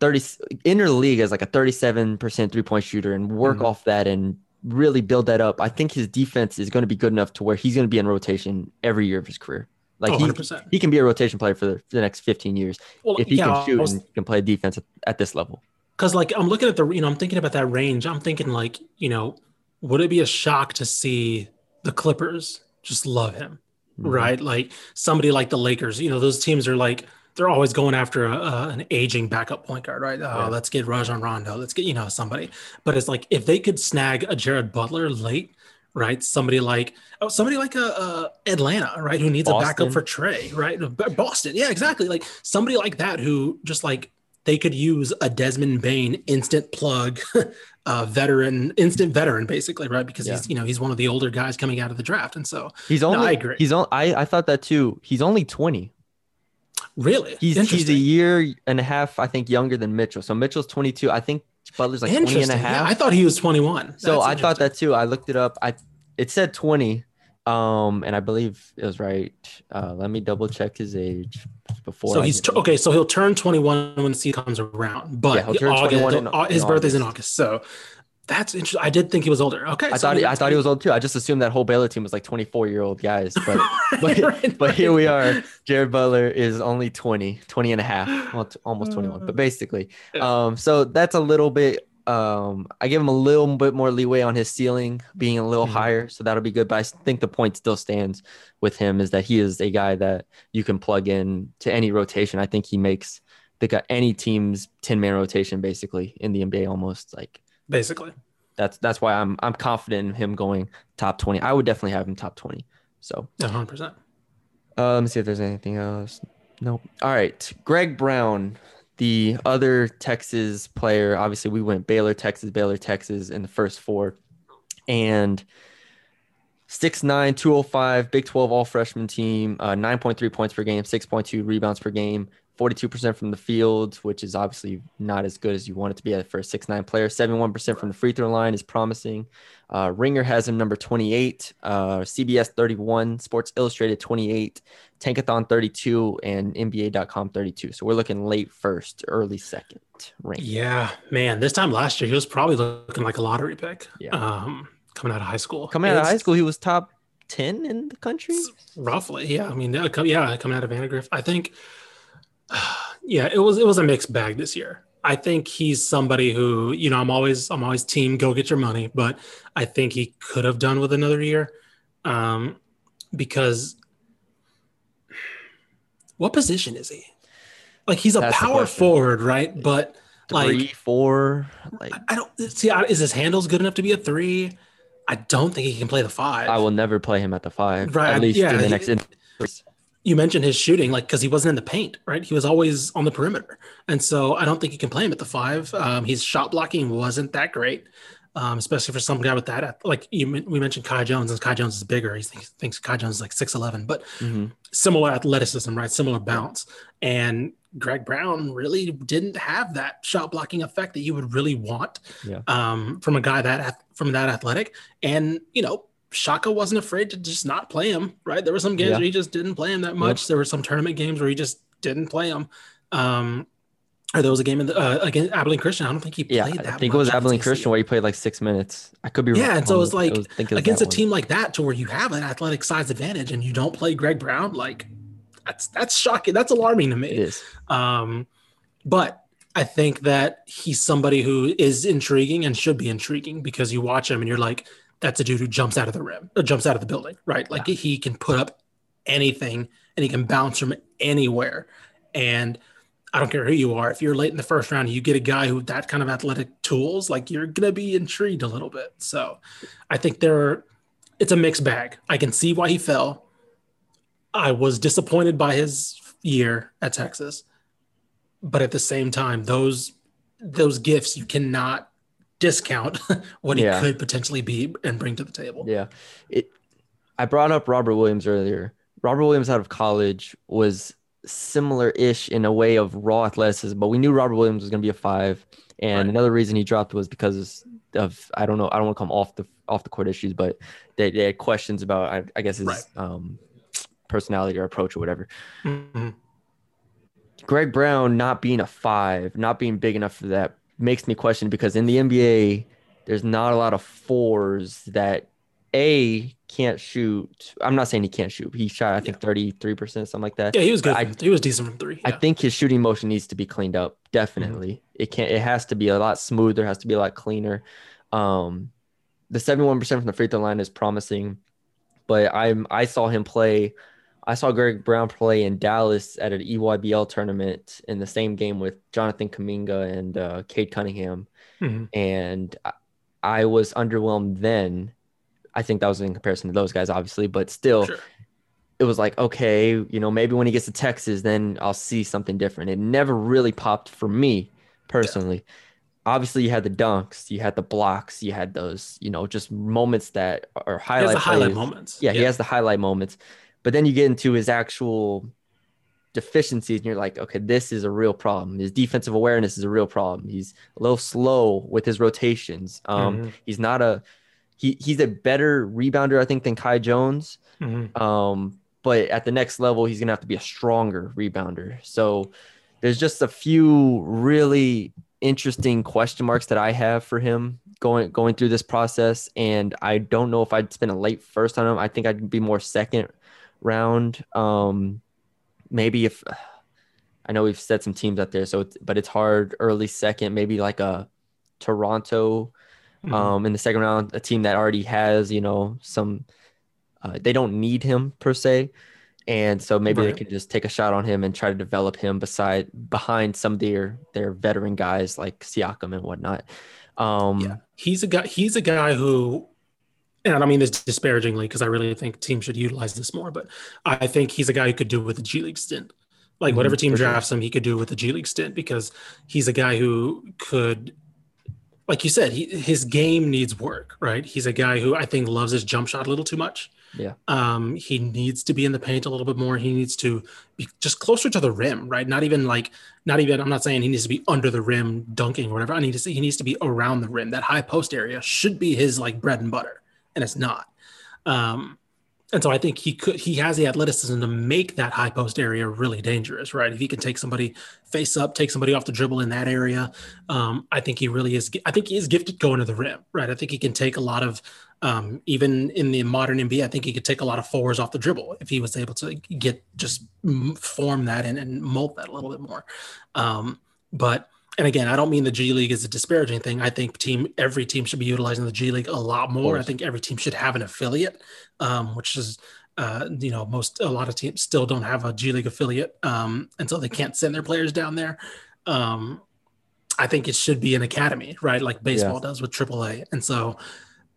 30 enter the league as like a 37% three point shooter and work mm-hmm. off that and really build that up. I think his defense is going to be good enough to where he's going to be in rotation every year of his career. Like oh, he, he can be a rotation player for the, for the next 15 years well, if he yeah, can shoot was, and can play defense at, at this level. Because like I'm looking at the, you know, I'm thinking about that range. I'm thinking like, you know, would it be a shock to see the Clippers just love him? mm-hmm. right? Like somebody like the Lakers, you know, those teams are like they're always going after a, a, an aging backup point guard, right? Oh, yeah. let's get Rajon Rondo, let's get you know somebody. But it's like if they could snag a Jared Butler late, right? Somebody like oh, somebody like a, Atlanta, right? Who needs Boston. a backup for Trey, right? Boston, yeah, exactly. Like somebody like that who just like they could use a Desmond Bane instant plug, uh, veteran, instant veteran, basically, right? Because yeah. he's you know he's one of the older guys coming out of the draft, and so he's only. No, I agree. He's on. I I thought that too. He's only twenty. Really? He's he's a year and a half, I think, younger than Mitchell. So Mitchell's twenty two. I think Butler's like 20 and a half. Yeah, I thought he was 21. so I thought that too. I looked it up. I it said 20 Um, and I believe it was right. Uh, let me double check his age before. So I he's t- okay. So he'll turn 21 when the season comes around, but Yeah, he'll turn August- 21 in- his in birthday's in August. So that's interesting. I did think he was older. Okay, I so thought he, I thought he was old too. I just assumed that whole Baylor team was like 24 year old guys, but but, Right, but here we are. Jared Butler is only 20, 20 and a half, well, t- almost 21, but basically. Um, so that's a little bit. Um, I give him a little bit more leeway on his ceiling being a little Mhm. higher, so that'll be good. But I think the point still stands with him is that he is a guy that you can plug in to any rotation. I think he makes the guy any team's 10 man rotation basically in the NBA almost like Basically, that's that's why I'm I'm confident in him going top 20. I would definitely have him top 20. So 100. percent uh, let me see if there's anything else. Nope. All right. Greg Brown, the other Texas player. Obviously, we went Baylor, Texas, Baylor, Texas in the first four. And 6'9, 205, Big 12 all freshman team, uh, 9.3 points per game, 6.2 rebounds per game, 42% from the field, which is obviously not as good as you want it to be for a 6'9 player. 71% from the free throw line is promising. Uh, Ringer has him number 28, uh, CBS 31, Sports Illustrated 28, Tankathon 32, and NBA.com 32. So we're looking late first, early second rank. Yeah, man. This time last year, he was probably looking like a lottery pick. Yeah. Um, coming out of high school. Coming out of high school, he was top 10 in the country. roughly yeah i mean yeah, yeah coming out of Vandegrift. i think yeah it was it was a mixed bag this year i think he's somebody who you know i'm always i'm always team go get your money but i think he could have done with another year um because what position is he like he's a That's power forward right but Three, like four, like I- don't see is his handles good enough to be a three i don't think he can play the five I will never play him at the five. Right, At least yeah, in the he- next. In- you mentioned his shooting, like because he wasn't in the paint, right? He was always on the perimeter, and so I don't think you can play him at the five. Um, his shot blocking wasn't that great, um, especially for some guy with that. Like you, we mentioned, Kai Jones, and Kai Jones is bigger. He thinks, thinks Kai Jones is like six eleven, but Mhm. similar athleticism, right? Similar bounce, and Greg Brown really didn't have that shot blocking effect that you would really want Yeah. um, from a guy that from that athletic. And you know, Shaka wasn't afraid to just not play him. Right? There were some games Yeah. where he just didn't play him that much. There were some tournament games where he just didn't play him. Um, or there was a game in the, uh, against Abilene Christian. I don't think he played Yeah, that. I think it was much Abilene Christian where he played like six minutes. I could be Yeah, wrong. Yeah, and so it was like, I think it was against a one. team like that to where you have an athletic size advantage and you don't play Greg Brown, like that's that's shocking. That's alarming to me. It is. Um, but I think that he's somebody who is intriguing and should be intriguing because you watch him and you're like, that's a dude who jumps out of the rim or jumps out of the building, right? Like he can put up anything and he can bounce from anywhere. And I don't care who you are. If you're late in the first round, you get a guy who that kind of athletic tools, like you're gonna be intrigued a little bit. So I think there are, it's a mixed bag. I can see why he fell. I was disappointed by his year at Texas but at the same time those those gifts you cannot discount what Yeah. he could potentially be and bring to the table Yeah. It I brought up Robert Williams earlier. Robert Williams out of college was similar-ish in a way of raw athleticism, but we knew Robert Williams was going to be a five. And Right. another reason he dropped was because of I don't know, I don't want to come off the off the court issues, but they, they had questions about I, I guess his Right. um, personality or approach or whatever. Mhm. Greg Brown not being a five, not being big enough for that makes me question because in the NBA, there's not a lot of fours that A can't shoot. I'm not saying he can't shoot. He shot, I think, 33%, something like that. yeah he was good I- he was decent from three I think his shooting motion needs to be cleaned up. Definitely. It can't it has to be a lot smoother, has to be a lot cleaner. Um the 71% from the free throw line is promising, but I'm I saw him play I saw Greg Brown play in Dallas at an EYBL tournament in the same game with Jonathan Kuminga and uh, Cade Cunningham, Mhm. and I, I was underwhelmed then. I think that was in comparison to those guys, obviously, but still, Sure. it was like, okay, you know, maybe when he gets to Texas, then I'll see something different. It never really popped for me personally. Obviously, you had the dunks, you had the blocks, you had those, you know, just moments that are highlight highlight moments Yeah, he has the highlight moments, but then you get into his actual deficiencies, and you're like, okay, this is a real problem. His defensive awareness is a real problem. He's a little slow with his rotations. Um, Mhm. he's not a he he's a better rebounder, I think, than Kai Jones. Mhm. Um, but at the next level, he's gonna have to be a stronger rebounder. So there's just a few really interesting question marks that I have for him going going through this process. And I don't know if I'd spend a late first on him. I think I'd be more second round. Um, maybe if I know we've set some teams out there, so it's, but it's hard early second, maybe like a Toronto Mhm. um, in the second round, a team that already has, you know, some, uh, they don't need him per se. And so maybe Right. they can just take a shot on him and try to develop him beside behind some of their their veteran guys like Siakam and whatnot. Um, Yeah, he's a guy. He's a guy who, and I don't mean this disparagingly because I really think teams should utilize this more. But I think he's a guy who could do with a G League stint. Like Mhm, whatever team for sure. drafts him, he could do with a G League stint because he's a guy who could, like you said, he, his game needs work. Right? He's a guy who I think loves his jump shot a little too much. Yeah. Um, he needs to be in the paint a little bit more. He needs to be just closer to the rim, right? Not even like, not even. I'm not saying he needs to be under the rim dunking or whatever. I need to say he needs to be around the rim. That high post area should be his like bread and butter, and it's not. Um, and so I think he could. He has the athleticism to make that high post area really dangerous, right? If he can take somebody face up, take somebody off the dribble in that area, um, I think he really is. I think he is gifted going to the rim, right? I think he can take a lot of um, even in the modern NBA, I think he could take a lot of fours off the dribble if he was able to get just form that and, and mold that a little bit more. Um, but and again, I don't mean the G League is a disparaging thing. I think team every team should be utilizing the G League a lot more. I think every team should have an affiliate, um, which is uh, you know most a lot of teams still don't have a G League affiliate, um, and so they can't send their players down there. Um, I think it should be an academy, right? Like baseball does with AAA, and so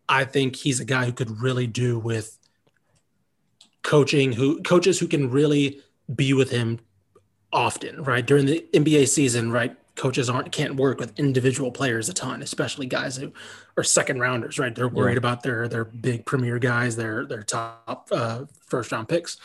I think he's a guy who could really do with coaching, who coaches who can really be with him often, right? During the NBA season, right? Coaches aren't can't work with individual players a ton, especially guys who are second rounders, right? They're worried Yeah. about their their big premier guys, their their top uh, first round picks.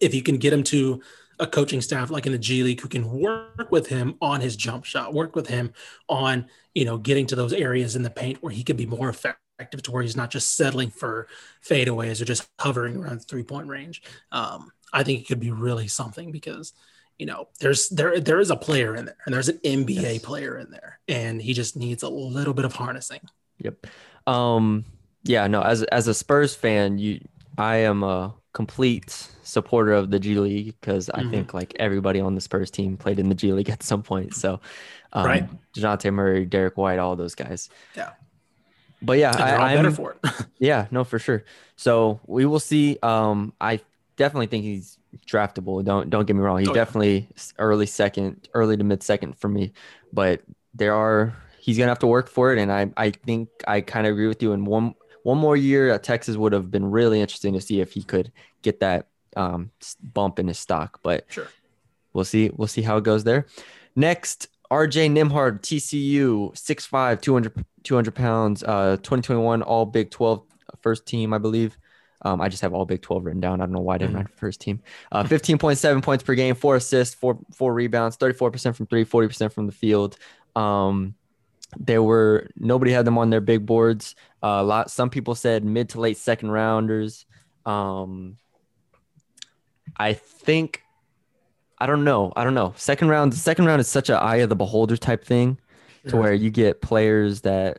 If you can get him to a coaching staff like in the G League who can work with him on his jump shot, work with him on you know getting to those areas in the paint where he can be more effective, to where he's not just settling for fadeaways or just hovering around the three point range. Um, I think it could be really something because you know there's there there is a player in there and there's an NBA Yes. player in there and he just needs a little bit of harnessing. Yep. Um, yeah, no, as as a Spurs fan, you I am a complete supporter of the G League because I Mhm. think like everybody on the Spurs team played in the G League at some point. So um Right. Dejounte Murray, Derrick White, all those guys. Yeah. But yeah, I, better I'm for it. yeah, no, for sure. So we will see. Um, I definitely think he's draftable. Don't don't get me wrong. He's Oh, definitely s- early second, early to mid second for me. But there are he's gonna have to work for it, and I I think I kind of agree with you. And one one more year at Texas would have been really interesting to see if he could get that um bump in his stock. But sure. we'll see we'll see how it goes there. Next, RJ Nembhard, TCU, 6'5", 200, 200 pounds, uh, 2021 All Big 12 first team, I believe. Um, I just have All Big 12 written down. I don't know why I didn't Mhm. write first team. Uh, 15.7 points per game, four assists, four four rebounds, 34% from three, 40% from the field. Um, there were nobody had them on their big boards. Uh, a lot. Some people said mid to late second rounders. Um, I think I don't know. I don't know. Second round, second round is such a eye of the beholder type thing, to where you get players that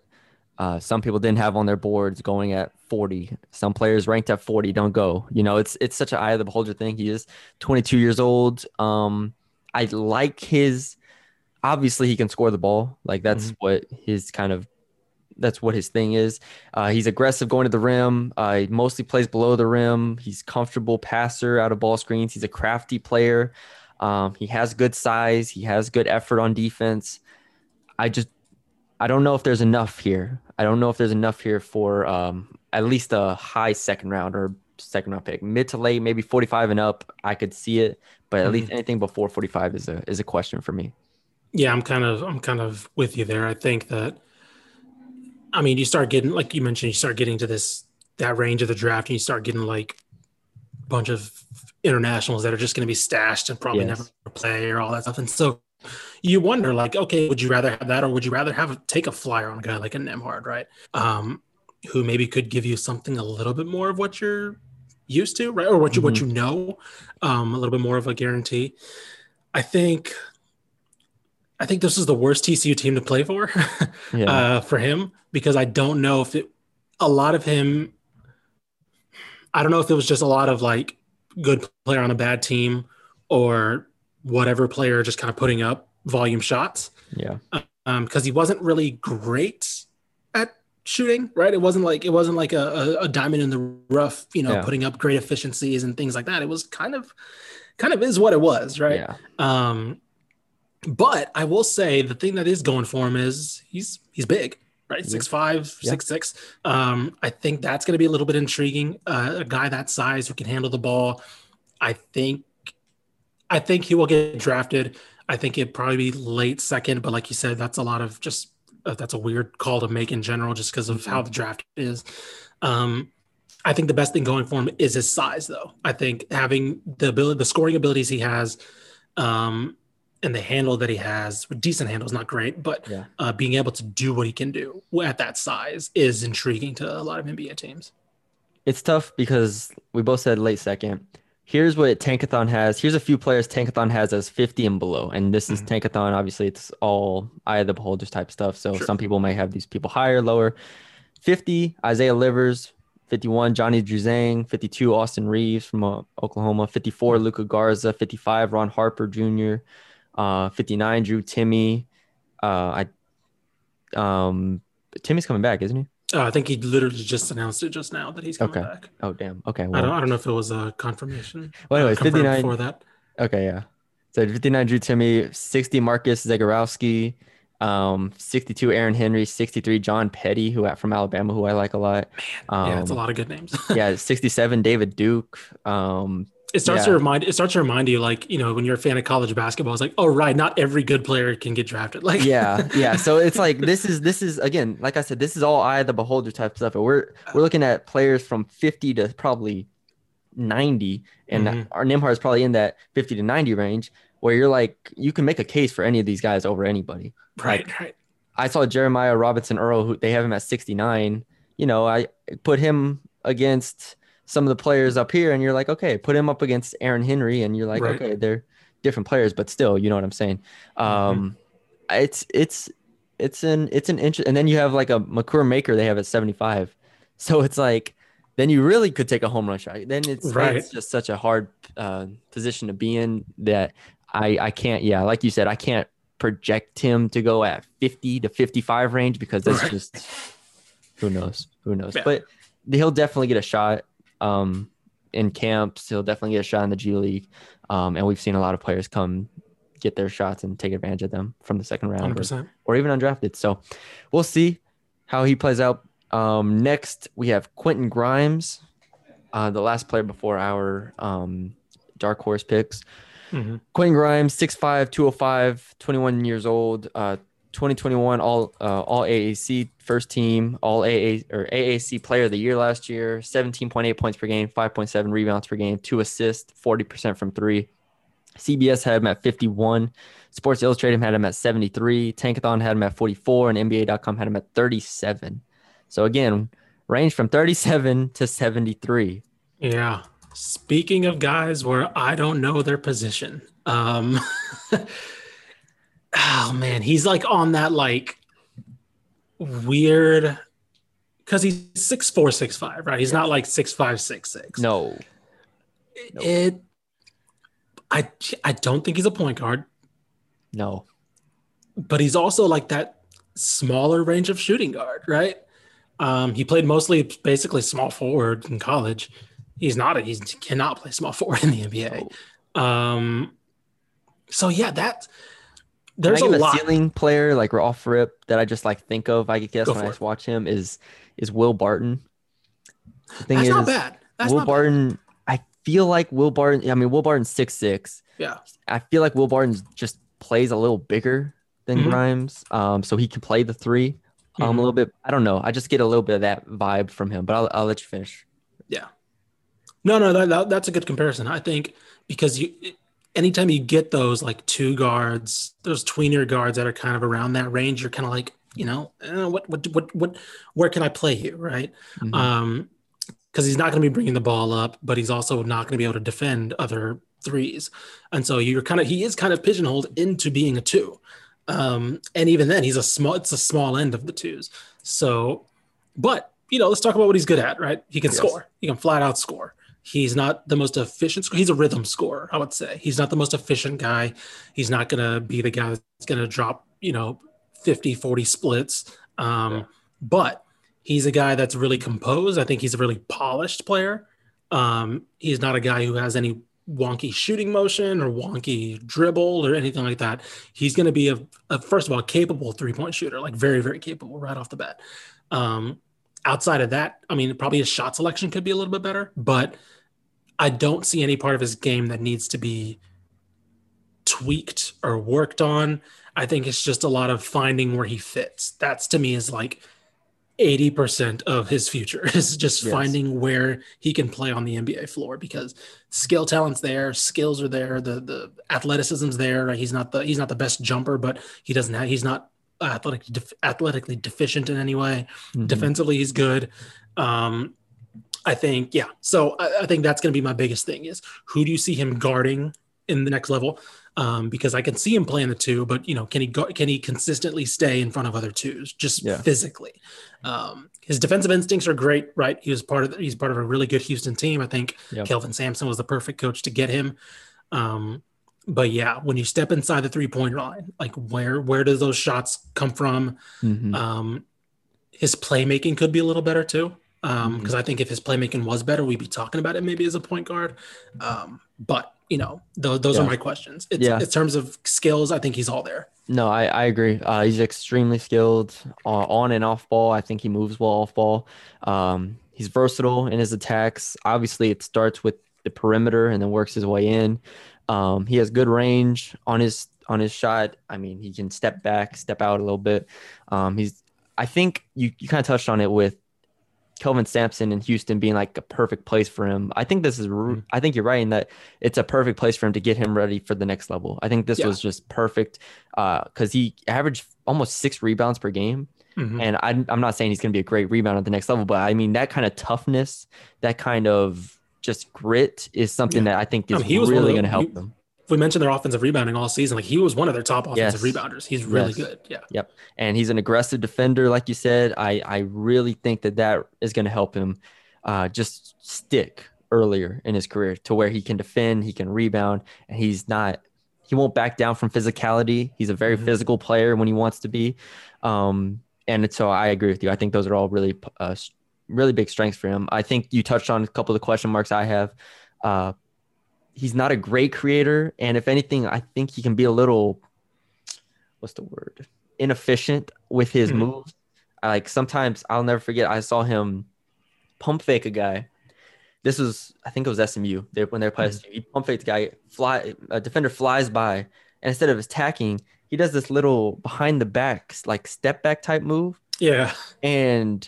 uh, some people didn't have on their boards going at 40. Some players ranked at 40 don't go. You know, it's it's such an eye of the beholder thing. He is 22 years old. Um, I like his. Obviously, he can score the ball. Like that's what his kind of. That's what his thing is. Uh, he's aggressive going to the rim. Uh, he mostly plays below the rim. He's comfortable passer out of ball screens. He's a crafty player. Um, he has good size. He has good effort on defense. I just, I don't know if there's enough here. I don't know if there's enough here for um, at least a high second round or second round pick, mid to late, maybe 45 and up. I could see it, but at least anything before 45 is a is a question for me. Yeah, I'm kind of I'm kind of with you there. I think that I mean, you start getting like you mentioned, you start getting to this that range of the draft and you start getting like a bunch of internationals that are just going to be stashed and probably Yes. never play or all that stuff. And so you wonder like, okay, would you rather have that or would you rather have take a flyer on a guy like a Nembhard, right? Um who maybe could give you something a little bit more of what you're used to, right? Or what you mm-hmm. what you know, um, a little bit more of a guarantee. I think I think this is the worst TCU team to play for yeah. uh, for him because I don't know if it a lot of him. I don't know if it was just a lot of like good player on a bad team or whatever player just kind of putting up volume shots. Yeah. Um, because he wasn't really great at shooting, right? It wasn't like it wasn't like a, a, a diamond in the rough, you know, yeah. putting up great efficiencies and things like that. It was kind of kind of is what it was, right? Yeah. Um, but I will say the thing that is going for him is he's he's big, right? Six five, yeah. six six. Um, I think that's going to be a little bit intriguing. Uh, a guy that size who can handle the ball. I think, I think he will get drafted. I think it'd probably be late second, but like you said, that's a lot of just uh, that's a weird call to make in general, just because of how the draft is. Um, I think the best thing going for him is his size, though. I think having the ability, the scoring abilities he has, um, and the handle that he has, decent handle is not great, but yeah. uh, being able to do what he can do at that size is intriguing to a lot of NBA teams. It's tough because we both said late second. Here's what Tankathon has. Here's a few players Tankathon has as 50 and below. And this is mm-hmm. Tankathon. Obviously, it's all eye of the beholders type stuff. So sure. some people may have these people higher, lower. 50, Isaiah Livers, 51, Johnny Juzang, 52, Austin Reaves from uh, Oklahoma, 54, Luka Garza, 55, Ron Harper Jr., uh, 59, Drew Timme. Uh, I, um, Timme's coming back, isn't he? Uh, I think he literally just announced it just now that he's coming okay. back. Oh, damn. Okay. Well, I, don't, I don't know if it was a confirmation. Well, anyways, uh, 59 for that. Okay, yeah. So 59 Drew Timme, 60 Marcus Zegarowski, um, 62 Aaron Henry, 63 John Petty, who from Alabama, who I like a lot. Man, um, yeah, it's a lot of good names. yeah, 67 David Duke. Um, it starts yeah. to remind it starts to remind you like you know when you're a fan of college basketball it's like oh right not every good player can get drafted like yeah yeah so it's like this is this is again like i said this is all eye of the beholder type stuff and we're we're looking at players from 50 to probably 90 and mm-hmm. our Nembhard is probably in that 50 to 90 range where you're like you can make a case for any of these guys over anybody Right, like, right. I saw Jeremiah Robinson Earl, who they have him at 69. You know, I put him against some of the players up here, and you're like, okay, put him up against Aaron Henry, and you're like, right. okay, they're different players, but still, you know what I'm saying? Um, mm-hmm. it's it's it's an it's an interest, and then you have like a Makur Maker they have at 75. So it's like then you really could take a home run shot. Then it's, right. it's just such a hard uh, position to be in that I I can't. Yeah, like you said, I can't project him to go at 50 to 55 range because that's right. just who knows who knows yeah. but he'll definitely get a shot um, in camps he'll definitely get a shot in the g league. Um, and we've seen a lot of players come get their shots and take advantage of them from the second round or, or, even undrafted. So we'll see how he plays out. Um, next we have quentin grimes uh, the last player before our um, dark horse picks. Mm-hmm. Quentin Grimes, 6'5, 205, 21 years old, uh, 2021 all uh, all AAC first team, all AA or AAC player of the year last year, 17.8 points per game, 5.7 rebounds per game, two assists, 40% from three. CBS had him at 51. Sports Illustrated had him at 73. Tankathon had him at 44, and NBA.com had him at 37. So again, range from 37 to 73. Yeah. Speaking of guys where I don't know their position, um, oh man, he's like on that like weird because he's six four, six five, right? He's not like six five, six six. No. It. I I don't think he's a point guard. No. But he's also like that smaller range of shooting guard, right? Um, he played mostly basically small forward in college. He's not. A, he cannot play small forward in the NBA. Oh. Um, so yeah, that there's a, a lot. ceiling player like off rip that I just like think of. I guess Go when I just watch him is is Will Barton. The thing That's is, not bad. That's Will Barton. Bad. I feel like Will Barton. I mean, Will Barton's six six. Yeah. I feel like Will Barton just plays a little bigger than mm-hmm. Grimes, um, so he can play the three. Um, mm-hmm. a little bit. I don't know. I just get a little bit of that vibe from him, but I'll, I'll let you finish. Yeah. No, no, that, that, that's a good comparison. I think because you, anytime you get those like two guards, those tweener guards that are kind of around that range, you're kind of like, you know, eh, what, what, what, what, where can I play you, right? Mm-hmm. Um, because he's not going to be bringing the ball up, but he's also not going to be able to defend other threes, and so you're kind of he is kind of pigeonholed into being a two, um, and even then he's a small it's a small end of the twos. So, but you know, let's talk about what he's good at, right? He can yes. score, he can flat out score. He's not the most efficient. He's a rhythm scorer, I would say. He's not the most efficient guy. He's not going to be the guy that's going to drop, you know, 50, 40 splits. Um, yeah. But he's a guy that's really composed. I think he's a really polished player. Um, he's not a guy who has any wonky shooting motion or wonky dribble or anything like that. He's going to be a, a, first of all capable three point shooter, like very very capable right off the bat. Um, outside of that, I mean, probably his shot selection could be a little bit better, but I don't see any part of his game that needs to be tweaked or worked on. I think it's just a lot of finding where he fits. That's to me is like 80% of his future is just yes. finding where he can play on the NBA floor because skill talent's there, skills are there, the the athleticism's there. Right? He's not the he's not the best jumper, but he doesn't have he's not athletic, def, athletically deficient in any way. Mm-hmm. Defensively, he's good. Um, I think, yeah. So I, I think that's going to be my biggest thing is who do you see him guarding in the next level? Um, because I can see him playing the two, but you know, can he go, can he consistently stay in front of other twos just yeah. physically? Um, his defensive instincts are great, right? He was part of the, he's part of a really good Houston team. I think yep. Kelvin Sampson was the perfect coach to get him. Um, but yeah, when you step inside the three point line, like where where does those shots come from? Mm-hmm. Um, his playmaking could be a little better too. Um, because mm-hmm. I think if his playmaking was better, we'd be talking about it maybe as a point guard. Um, but you know, th- those yeah. are my questions. It's, yeah. in terms of skills, I think he's all there. No, I, I agree. Uh, he's extremely skilled uh, on and off ball. I think he moves well off ball. Um, he's versatile in his attacks. Obviously, it starts with the perimeter and then works his way in. Um, he has good range on his on his shot. I mean, he can step back, step out a little bit. Um, he's I think you, you kind of touched on it with Kelvin Sampson in Houston being like a perfect place for him. I think this is, mm-hmm. I think you're right in that it's a perfect place for him to get him ready for the next level. I think this yeah. was just perfect because uh, he averaged almost six rebounds per game. Mm-hmm. And I'm, I'm not saying he's going to be a great rebound at the next level, but I mean, that kind of toughness, that kind of just grit is something yeah. that I think is I mean, really going to help he, them we mentioned their offensive rebounding all season. Like he was one of their top offensive yes. rebounders. He's really yes. good. Yeah. Yep. And he's an aggressive defender, like you said. I I really think that that is going to help him uh, just stick earlier in his career to where he can defend, he can rebound, and he's not. He won't back down from physicality. He's a very mm-hmm. physical player when he wants to be. Um, and so I agree with you. I think those are all really, uh, really big strengths for him. I think you touched on a couple of the question marks I have. Uh, he's not a great creator, and if anything, I think he can be a little what's the word inefficient with his mm-hmm. moves. I, like sometimes I'll never forget. I saw him pump fake a guy. This was I think it was SMU. They, when they're playing, mm-hmm. he pump faked a guy. Fly a defender flies by, and instead of attacking, he does this little behind the back like step back type move. Yeah, and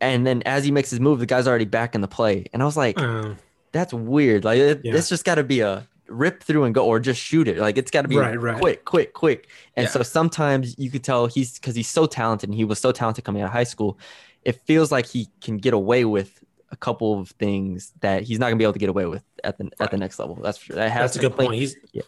and then as he makes his move, the guy's already back in the play, and I was like. Uh that's weird. Like it, yeah. it's just got to be a rip through and go, or just shoot it. Like it's got to be right, right. quick, quick, quick. And yeah. so sometimes you could tell he's because he's so talented, and he was so talented coming out of high school. It feels like he can get away with a couple of things that he's not gonna be able to get away with at the right. at the next level. That's for sure. That That's a good point. He's yeah.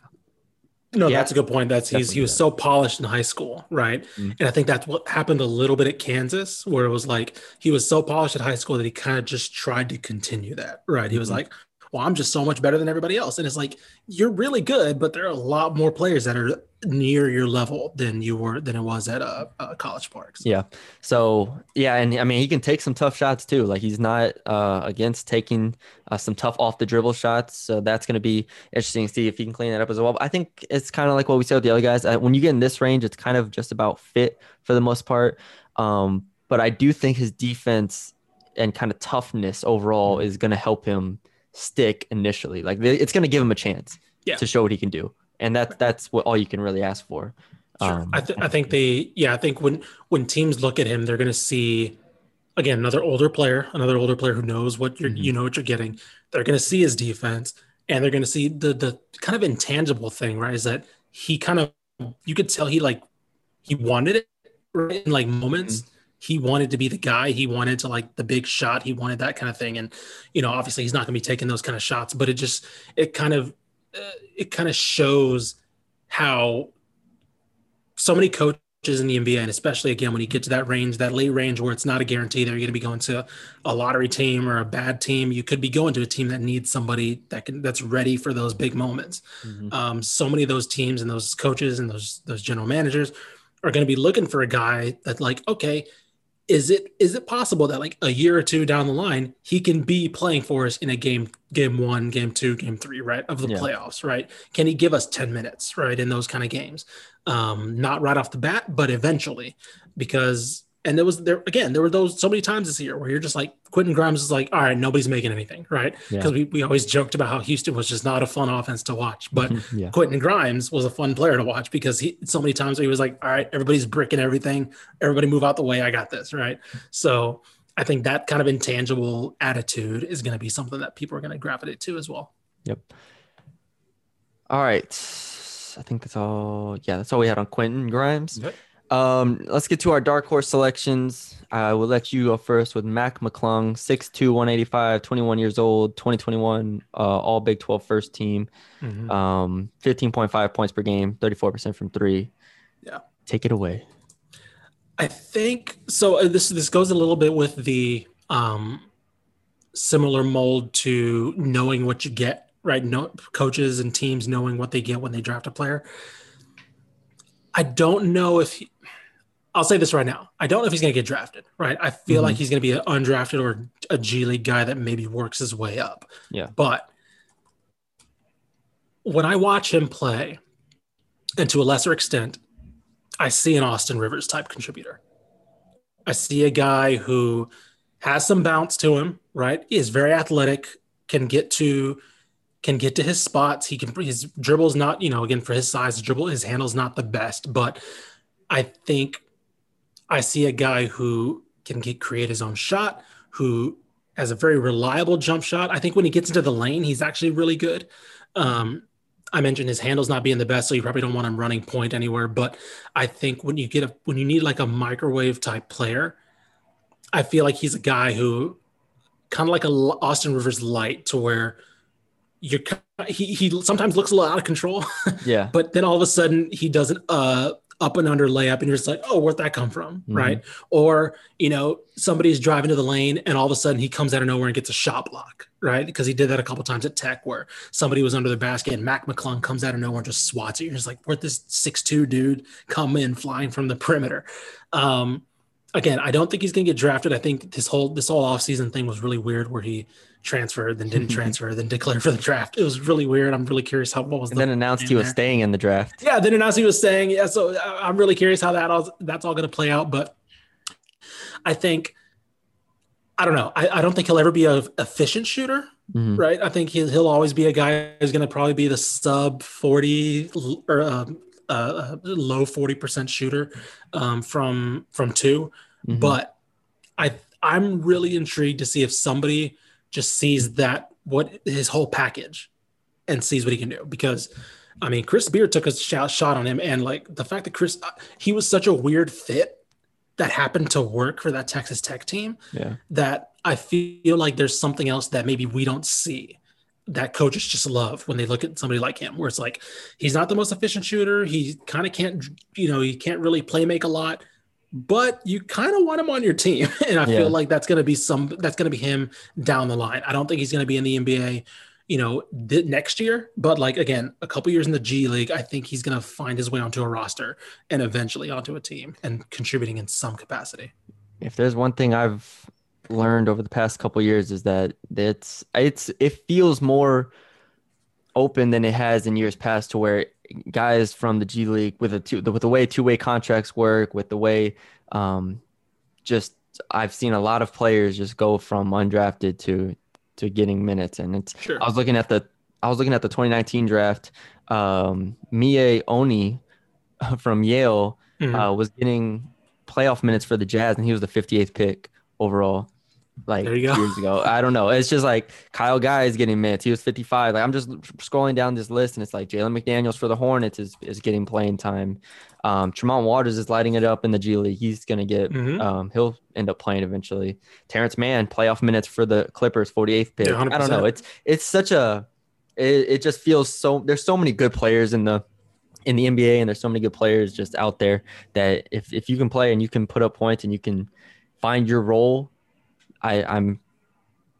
No, yeah, that's a good point. That's he's he was so polished in high school, right? Mm-hmm. And I think that's what happened a little bit at Kansas, where it was like he was so polished at high school that he kind of just tried to continue that, right? He was mm-hmm. like, well, I'm just so much better than everybody else. And it's like, you're really good, but there are a lot more players that are near your level than you were, than it was at uh, uh college parks. Yeah. So, yeah. And I mean, he can take some tough shots too. Like he's not uh, against taking uh, some tough off the dribble shots. So that's going to be interesting to see if he can clean that up as well. But I think it's kind of like what we said with the other guys. Uh, when you get in this range, it's kind of just about fit for the most part. Um, but I do think his defense and kind of toughness overall mm-hmm. is going to help him stick initially. Like it's going to give him a chance yeah. to show what he can do, and that's that's what all you can really ask for. Sure. Um, I, th- I think they, yeah, I think when when teams look at him, they're going to see again another older player, another older player who knows what you're, mm-hmm. you know what you're getting. They're going to see his defense, and they're going to see the the kind of intangible thing, right? Is that he kind of you could tell he like he wanted it right? in like moments. Mm-hmm. He wanted to be the guy. He wanted to like the big shot. He wanted that kind of thing. And you know, obviously, he's not going to be taking those kind of shots. But it just it kind of uh, it kind of shows how so many coaches in the NBA, and especially again when you get to that range, that late range where it's not a guarantee that you're going to be going to a lottery team or a bad team. You could be going to a team that needs somebody that can that's ready for those big moments. Mm-hmm. Um, so many of those teams and those coaches and those those general managers are going to be looking for a guy that like, okay, is it is it possible that like a year or two down the line he can be playing for us in a game game one game two game three right of the yeah. playoffs right can he give us 10 minutes right in those kind of games um not right off the bat but eventually because and there was there again, there were those so many times this year where you're just like Quentin Grimes is like, all right, nobody's making anything, right? Because yeah. we, we always joked about how Houston was just not a fun offense to watch. But mm-hmm, yeah. Quentin Grimes was a fun player to watch because he so many times he was like, all right, everybody's bricking everything, everybody move out the way, I got this, right? So I think that kind of intangible attitude is going to be something that people are going to gravitate to as well. Yep. All right. I think that's all. Yeah, that's all we had on Quentin Grimes. Yep. Um, let's get to our dark horse selections. I will let you go first with Mac McClung, 6'2, 185, 21 years old, 2021, uh, all Big 12 first team. Mm-hmm. Um, 15.5 points per game, 34% from three. Yeah. Take it away. I think so. Uh, this this goes a little bit with the um, similar mold to knowing what you get, right? No, coaches and teams knowing what they get when they draft a player. I don't know if he, I'll say this right now. I don't know if he's going to get drafted, right? I feel mm-hmm. like he's going to be an undrafted or a G League guy that maybe works his way up. Yeah. But when I watch him play, and to a lesser extent, I see an Austin Rivers type contributor. I see a guy who has some bounce to him, right? He is very athletic, can get to can get to his spots. He can his dribble is not, you know, again for his size, the dribble his handle's not the best, but I think I see a guy who can get create his own shot, who has a very reliable jump shot. I think when he gets into the lane, he's actually really good. Um, I mentioned his handle's not being the best, so you probably don't want him running point anywhere. But I think when you get a when you need like a microwave type player, I feel like he's a guy who kind of like a Austin Rivers light to where you're he he sometimes looks a little out of control. Yeah. but then all of a sudden he doesn't uh up and under layup and you're just like, oh, where'd that come from? Mm-hmm. Right. Or, you know, somebody's driving to the lane and all of a sudden he comes out of nowhere and gets a shot block, right? Because he did that a couple times at Tech where somebody was under the basket and Mac McClung comes out of nowhere and just swats it. You're just like, where'd this six two dude come in flying from the perimeter? Um, again, I don't think he's gonna get drafted. I think this whole this whole offseason thing was really weird where he transferred, then didn't transfer, then declared for the draft. It was really weird. I'm really curious how what was. And the then announced he was there. staying in the draft. Yeah, then announced he was staying. Yeah, so uh, I'm really curious how that all that's all going to play out. But I think I don't know. I, I don't think he'll ever be a efficient shooter, mm-hmm. right? I think he'll, he'll always be a guy who's going to probably be the sub 40 or uh, uh, low 40% shooter um, from from 2 mm-hmm. But I I'm really intrigued to see if somebody just sees that what his whole package and sees what he can do because I mean Chris Beard took a shot, shot on him and like the fact that Chris uh, he was such a weird fit that happened to work for that Texas Tech team yeah. that I feel like there's something else that maybe we don't see that coaches just love when they look at somebody like him where it's like he's not the most efficient shooter he kind of can't you know he can't really play make a lot but you kind of want him on your team. And I yeah. feel like that's going to be some, that's going to be him down the line. I don't think he's going to be in the NBA, you know, th- next year, but like, again, a couple years in the G League, I think he's going to find his way onto a roster and eventually onto a team and contributing in some capacity. If there's one thing I've learned over the past couple years is that it's, it's, it feels more open than it has in years past to where guys from the G League with a two, with the way two way contracts work, with the way um, just I've seen a lot of players just go from undrafted to to getting minutes, and it's. Sure. I was looking at the I was looking at the 2019 draft. Um, Miye Oni from Yale mm-hmm. uh, was getting playoff minutes for the Jazz, and he was the 58th pick overall. Like There you go. years ago. I don't know. It's just like Kyle Guy is getting minutes. He was 55. Like I'm just scrolling down this list and it's like Jalen McDaniels for the Hornets is, is getting playing time. Um, Tremont Waters is lighting it up in the G League. He's gonna get Mhm. um, he'll end up playing eventually. Terance Mann, playoff minutes for the Clippers, 48th pick. Yeah, I don't know. It's it's such a it, it just feels so there's so many good players in the in the NBA and there's so many good players just out there that if if you can play and you can put up points and you can find your role, I I'm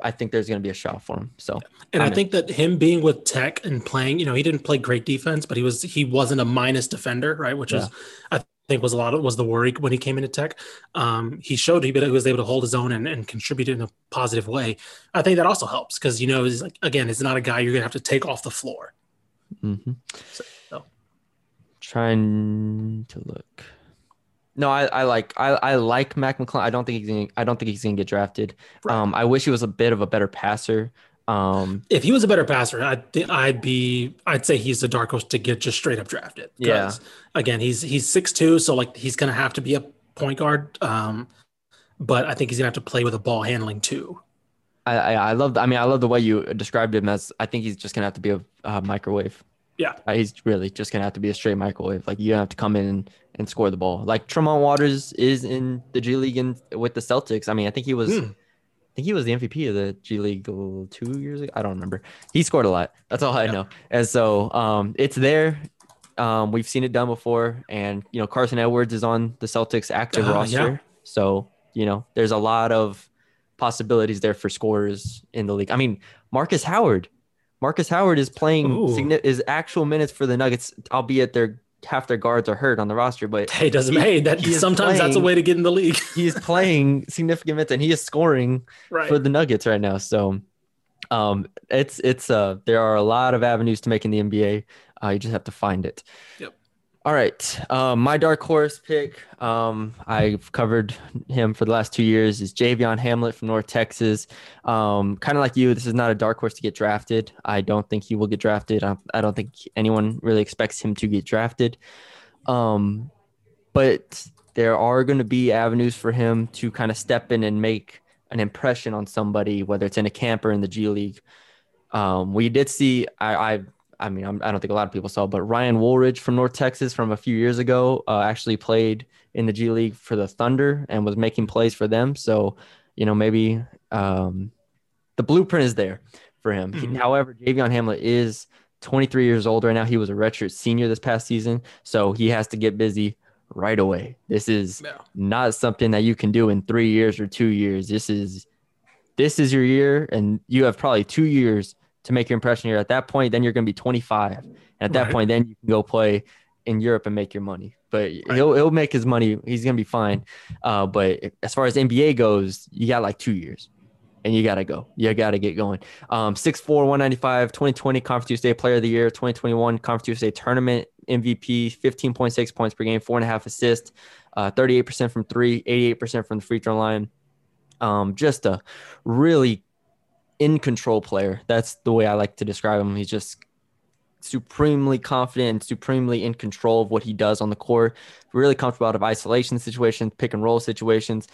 I think there's going to be a shot for him. So And I I'm in. think that him being with Tech and playing, you know, he didn't play great defense, but he was he wasn't a minus defender, right? Which was I think was a lot of was the worry when he came into Tech. Um, he showed he was able to hold his own and, and contribute in a positive way. I think that also helps because you know, he's like again, it's not a guy you're gonna have to take off the floor. Mm-hmm. So- trying to look. No, I, I like I, I like Mac McClung. I don't think he's gonna, I don't think he's gonna get drafted. Right. Um, I wish he was a bit of a better passer. Um, If he was a better passer, I'd th- I'd be I'd say he's the dark horse to get just straight up drafted. Yeah. Again, he's he's six two, so like he's gonna have to be a point guard. Um, but I think he's gonna have to play with a ball handling too. I, I I love. I mean, I love the way you described him as. I think he's just gonna have to be a uh, microwave. Yeah. Uh, he's really just gonna have to be a straight microwave. Like you don't have to come in and, and score the ball. Like Tremont Waters is in the G League and with the Celtics. I mean, I think he was. Hmm. I think he was the MVP of the G League two years ago. I don't remember. He scored a lot. That's all I Yeah. know. And so um, it's there. Um, we've seen it done before, and you know Carson Edwards is on the Celtics active Uh, roster. yeah. So you know there's a lot of possibilities there for scorers in the league. I mean Marcus Howard. Marcus Howard is playing signi- is actual minutes for the Nuggets, albeit their half their guards are hurt on the roster, but Hey, doesn't He- hey that he sometimes that's a way to get in the league. he is playing significant minutes and he is scoring right. for the Nuggets right now. So um it's it's uh there are a lot of avenues to make in the NBA. Uh, you just have to find it. Yep. All right. Um, my dark horse pick, um, I've covered him for the last two years, is Javion Hamlet from North Texas. Um, kind of like you, this is not a dark horse to get drafted. I don't think he will get drafted. I, I don't think anyone really expects him to get drafted. Um, but there are going to be avenues for him to kind of step in and make an impression on somebody, whether it's in a camp or in the G League. Um, we did see, I, I, I mean, I'm, I don't think a lot of people saw, but Ryan Woolridge from North Texas from a few years ago uh, actually played in the G League for the Thunder and was making plays for them. So, you know, maybe um, the blueprint is there for him. He- Mhm. however, Javion Hamlet is 23 years old right now. He was a redshirt senior this past season, so he has to get busy right away. This is Yeah. not something that you can do in three years or two years. This is this is your year, and you have probably two years to make your impression here. At that point, then you're going to be 25, and at that Right. point, then you can go play in Europe and make your money. But he'll he'll make his money. He's going to be fine. Uh, but as far as NBA goes, you got like two years. And you got to go. You got to get going. Um, 6'4, 195, 2020 Conference USA Player of the Year, 2021 Conference USA Tournament MVP, 15.6 points per game, four and a half assists, uh, 38% from three, 88% from the free throw line. Um, just a really in control player. That's the way I like to describe him. He's just supremely confident and supremely in control of what he does on the court. Really comfortable out of isolation situations, pick and roll situations.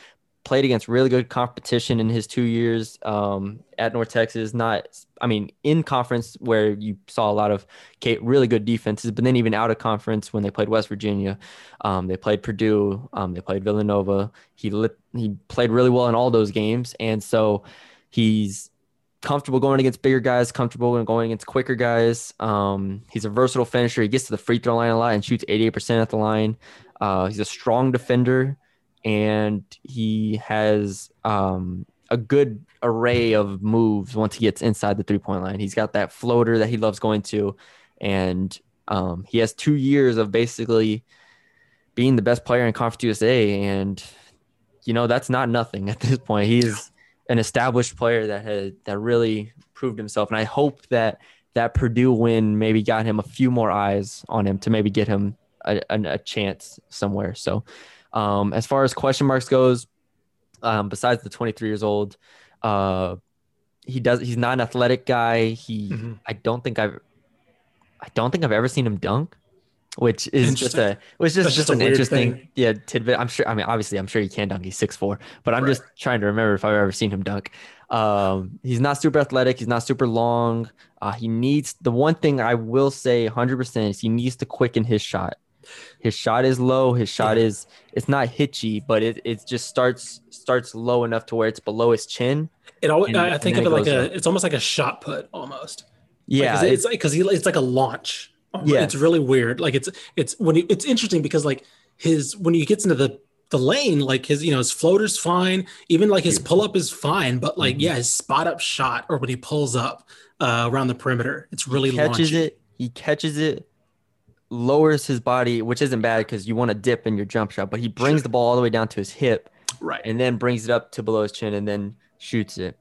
Played against really good competition in his two years um, at North Texas. Not, I mean, in conference where you saw a lot of really good defenses, but then even out of conference when they played West Virginia, um, they played Purdue, um, they played Villanova. He lit, he played really well in all those games, and so he's comfortable going against bigger guys, comfortable and going against quicker guys. Um, he's a versatile finisher. He gets to the free throw line a lot and shoots 88% at the line. Uh, he's a strong defender, and he has um, a good array of moves once he gets inside the three point line. He's got that floater that he loves going to, and um, he has two years of basically being the best player in Conference USA, and you know that's not nothing at this point. He's an established player that had that really proved himself, and I hope that that Purdue win maybe got him a few more eyes on him to maybe get him a, a, a chance somewhere. So, um, as far as question marks goes, um, besides the 23 years old, uh, he does. He's not an athletic guy. He, Mhm. I don't think I've, I don't think I've ever seen him dunk. Which is just a which is just, just an interesting thing. yeah tidbit. I'm sure. I mean, obviously, I'm sure he can dunk. He's six four, but I'm Right. just trying to remember if I've ever seen him dunk. Um, he's not super athletic. He's not super long. Uh, he needs the one thing I will say 100 percent is he needs to quicken his shot. His shot is low. His shot Yeah. is it's not hitchy, but it it just starts starts low enough to where it's below his chin. It always, And- I think of it like a, it's almost like a shot put almost. Yeah, Like, it's like because he it's like a launch. Yeah. it's really weird. Like it's it's when he, it's interesting because like his when he gets into the the lane, like his you know his floater's fine, even like his pull up is fine, but like Mhm. yeah, his spot up shot or when he pulls up uh, around the perimeter, it's really he catches launchy. it. He catches it, lowers his body, which isn't bad because you want to dip in your jump shot, but he brings Sure. the ball all the way down to his hip right. and then brings it up to below his chin and then shoots it.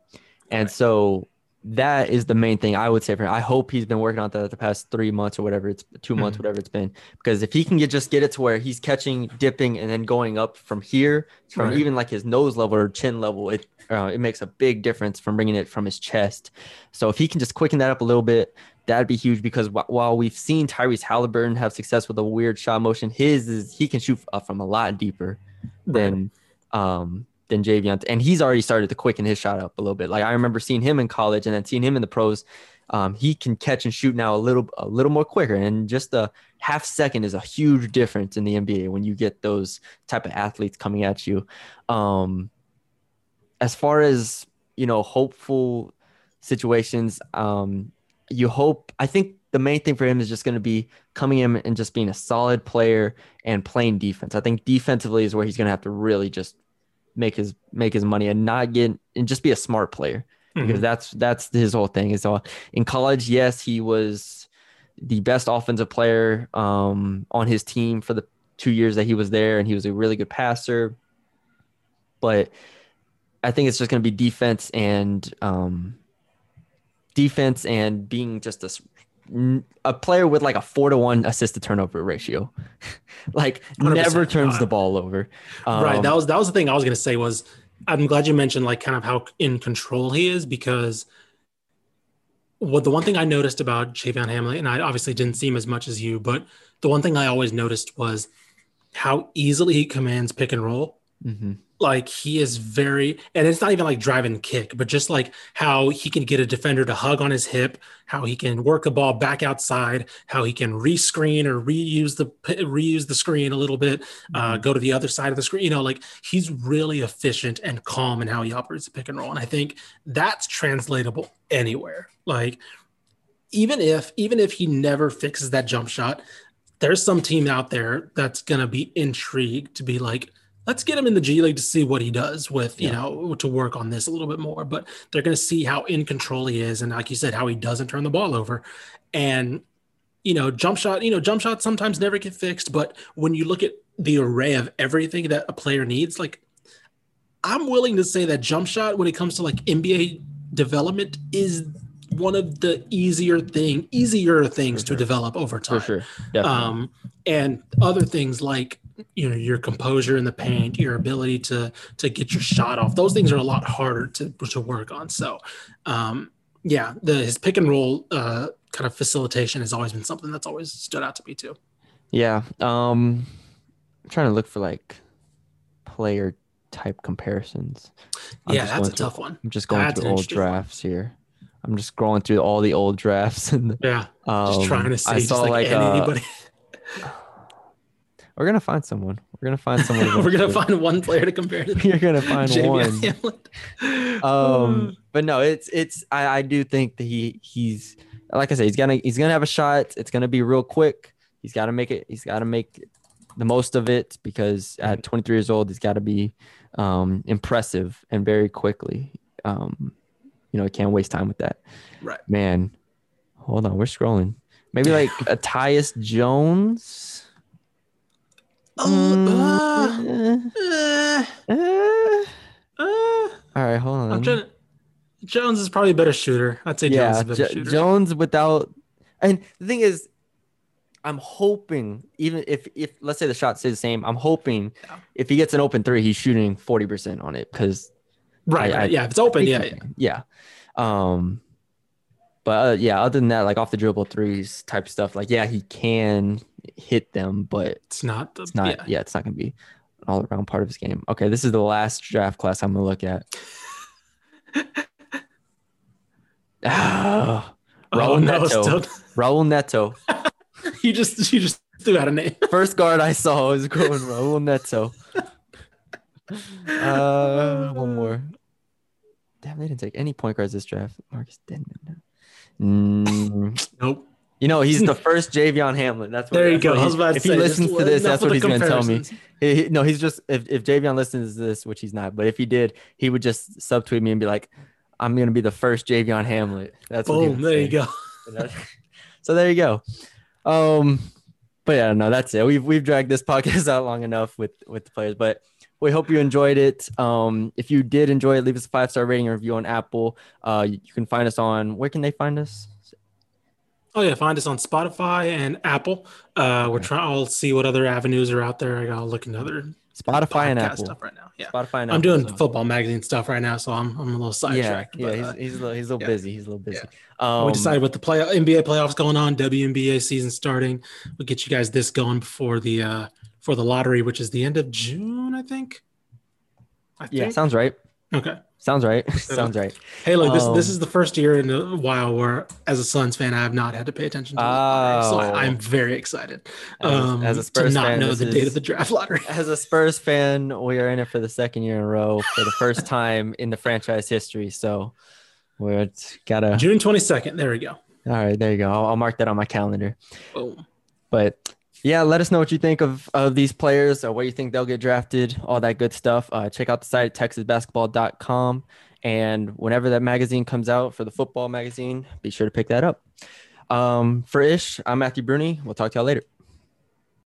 And Right. so that is the main thing I would say for him. I hope he's been working on that the past three months or whatever it's 2 months, Mhm. whatever it's been. Because if he can get just get it to where he's catching, dipping, and then going up from here, from Right. even like his nose level or chin level, it uh, it makes a big difference from bringing it from his chest. So if he can just quicken that up a little bit, that'd be huge. Because wh- while we've seen Tyrese Haliburton have success with a weird shot motion, his is he can shoot uh, from a lot deeper than um than Javion, and he's already started to quicken his shot up a little bit. Like I remember seeing him in college, and then seeing him in the pros. Um, he can catch and shoot now a little a little more quicker, and just a half second is a huge difference in the NBA when you get those type of athletes coming at you. Um, as far as you know, hopeful situations, um, you hope. I think the main thing for him is just going to be coming in and just being a solid player and playing defense. I think defensively is where he's going to have to really just make his make his money and not get and just be a smart player because Mhm. that's that's his whole thing. Is all in college, yes, he was the best offensive player um, on his team for the two years that he was there, and he was a really good passer. But I think it's just going to be defense and um, defense and being just a a player with like a four to one assist to turnover ratio, like 100%. never turns the Uh, ball over. right. Um, That was that was the thing I was gonna say was I'm glad you mentioned like kind of how in control he is because what the one thing I noticed about Javion Hamlet, and I obviously didn't see him as much as you, but the one thing I always noticed was how easily he commands pick and roll. Mhm. Like he is very, and it's not even like drive and kick, but just like how he can get a defender to hug on his hip, how he can work a ball back outside, how he can rescreen or reuse the reuse the screen a little bit, uh, go to the other side of the screen. You know, like he's really efficient and calm in how he operates the pick and roll, and I think that's translatable anywhere. Like even if even if he never fixes that jump shot, there's some team out there that's gonna be intrigued to be like, let's get him in the G League to see what he does with, you Yeah. know, to work on this a little bit more. But they're gonna see how in control he is, and like you said, how he doesn't turn the ball over. And you know, jump shot, you know, jump shots sometimes never get fixed, but when you look at the array of everything that a player needs, like I'm willing to say that jump shot when it comes to like NBA development is one of the easier thing, easier things For to develop over for time. sure. Um, and other things like you know your composure in the paint, your ability to to get your shot off. Those things are a lot harder to to work on. So, um, yeah, the his pick and roll uh, kind of facilitation has always been something that's always stood out to me too. Yeah. Um I'm trying to look for like player type comparisons. I'm yeah, that's a through- tough one. I'm just going That's through old interesting one. drafts here. I'm just scrolling through all the old drafts and Yeah, um, just trying to see I saw like, like, uh, anybody. we're gonna find someone. We're gonna find someone. We're gonna find one player to compare to. You're gonna find Javion one. Um, but no, it's it's I, I do think that he he's like I said, he's gonna he's gonna have a shot. It's gonna be real quick. He's got to make it. He's got to make the most of it because at 23 years old, he's got to be um, impressive and very quickly. Um, you know, he can't waste time with that. Right. Man, hold on, we're scrolling. Maybe like a Tyus Jones. Oh, uh, uh, uh, uh. uh, All right, hold on. I'm trying to. Jones is probably a better shooter. I'd say Jones yeah, is a better Jo- shooter. Jones without, and the thing is, I'm hoping even if if let's say the shot stays the same, I'm hoping Yeah. if he gets an open three, he's shooting forty percent on it because right, I- right. I yeah, if it's open, yeah, yeah. yeah. Um, But uh, yeah, other than that, like off the dribble threes type stuff, like yeah, he can hit them, but It's not the it's not. yeah. Yeah, it's not gonna be an all around part of his game. Okay, this is the last draft class I'm gonna look at. Oh, Raul no, Neto. still, Raul Neto. you just you just threw out a name. First guard I saw was going Raul Neto. Uh, one more. Damn, they didn't take any point guards this draft. Marcus Denmon. Mm, Nope. You know, he's the first Javion Hamlet. That's what. There you go. he- was about to if say, he listens to this, that's what he's going to tell me. He- he- no, he's just if if Javion listens to this, which he's not, but if he did, he would just subtweet me and be like, "I'm going to be the first Javion Hamlet." That's what Boom. There you say. go. You know? so there you go. Um, but yeah, no, that's it. We've we've dragged this podcast out long enough with with the players, but we hope you enjoyed it. Um, if you did enjoy it, leave us a five star rating and review on Apple. Uh, you can find us on where can they find us? Oh yeah, find us on Spotify and Apple. Uh, we're trying. I'll see what other avenues are out there. I gotta look into other Spotify and Apple. stuff right now. Yeah, Spotify and I'm Apple, doing football magazine stuff right now, so I'm I'm a little sidetracked. yeah, but, he's, uh, he's a little, he's a little yeah. busy. He's a little busy. Yeah. Um, we decided with the play NBA playoffs going on, WNBA season starting. We'll get you guys this going before the uh for the lottery, which is the end of June, I think. I yeah, sounds right. Okay. Sounds right. sounds right. Hey, look, this this Um, is the first year in a while where, as a Suns fan, I have not had to pay attention to the lottery, so Oh. I, I'm very excited As um, as a to not fan, know this the date of the draft lottery. As a Spurs fan, we are in it for the second year in a row for the first time in the franchise history. So we're gotta. June 22nd. There we go. All right, there you go. I'll, I'll mark that on my calendar. Boom. But yeah, let us know what you think of, of these players or where you think they'll get drafted, all that good stuff. Uh, check out the site texasbasketball.com. And whenever that magazine comes out for the football magazine, be sure to pick that up. Um, for Ish, I'm Matthew Brune. We'll talk to y'all later.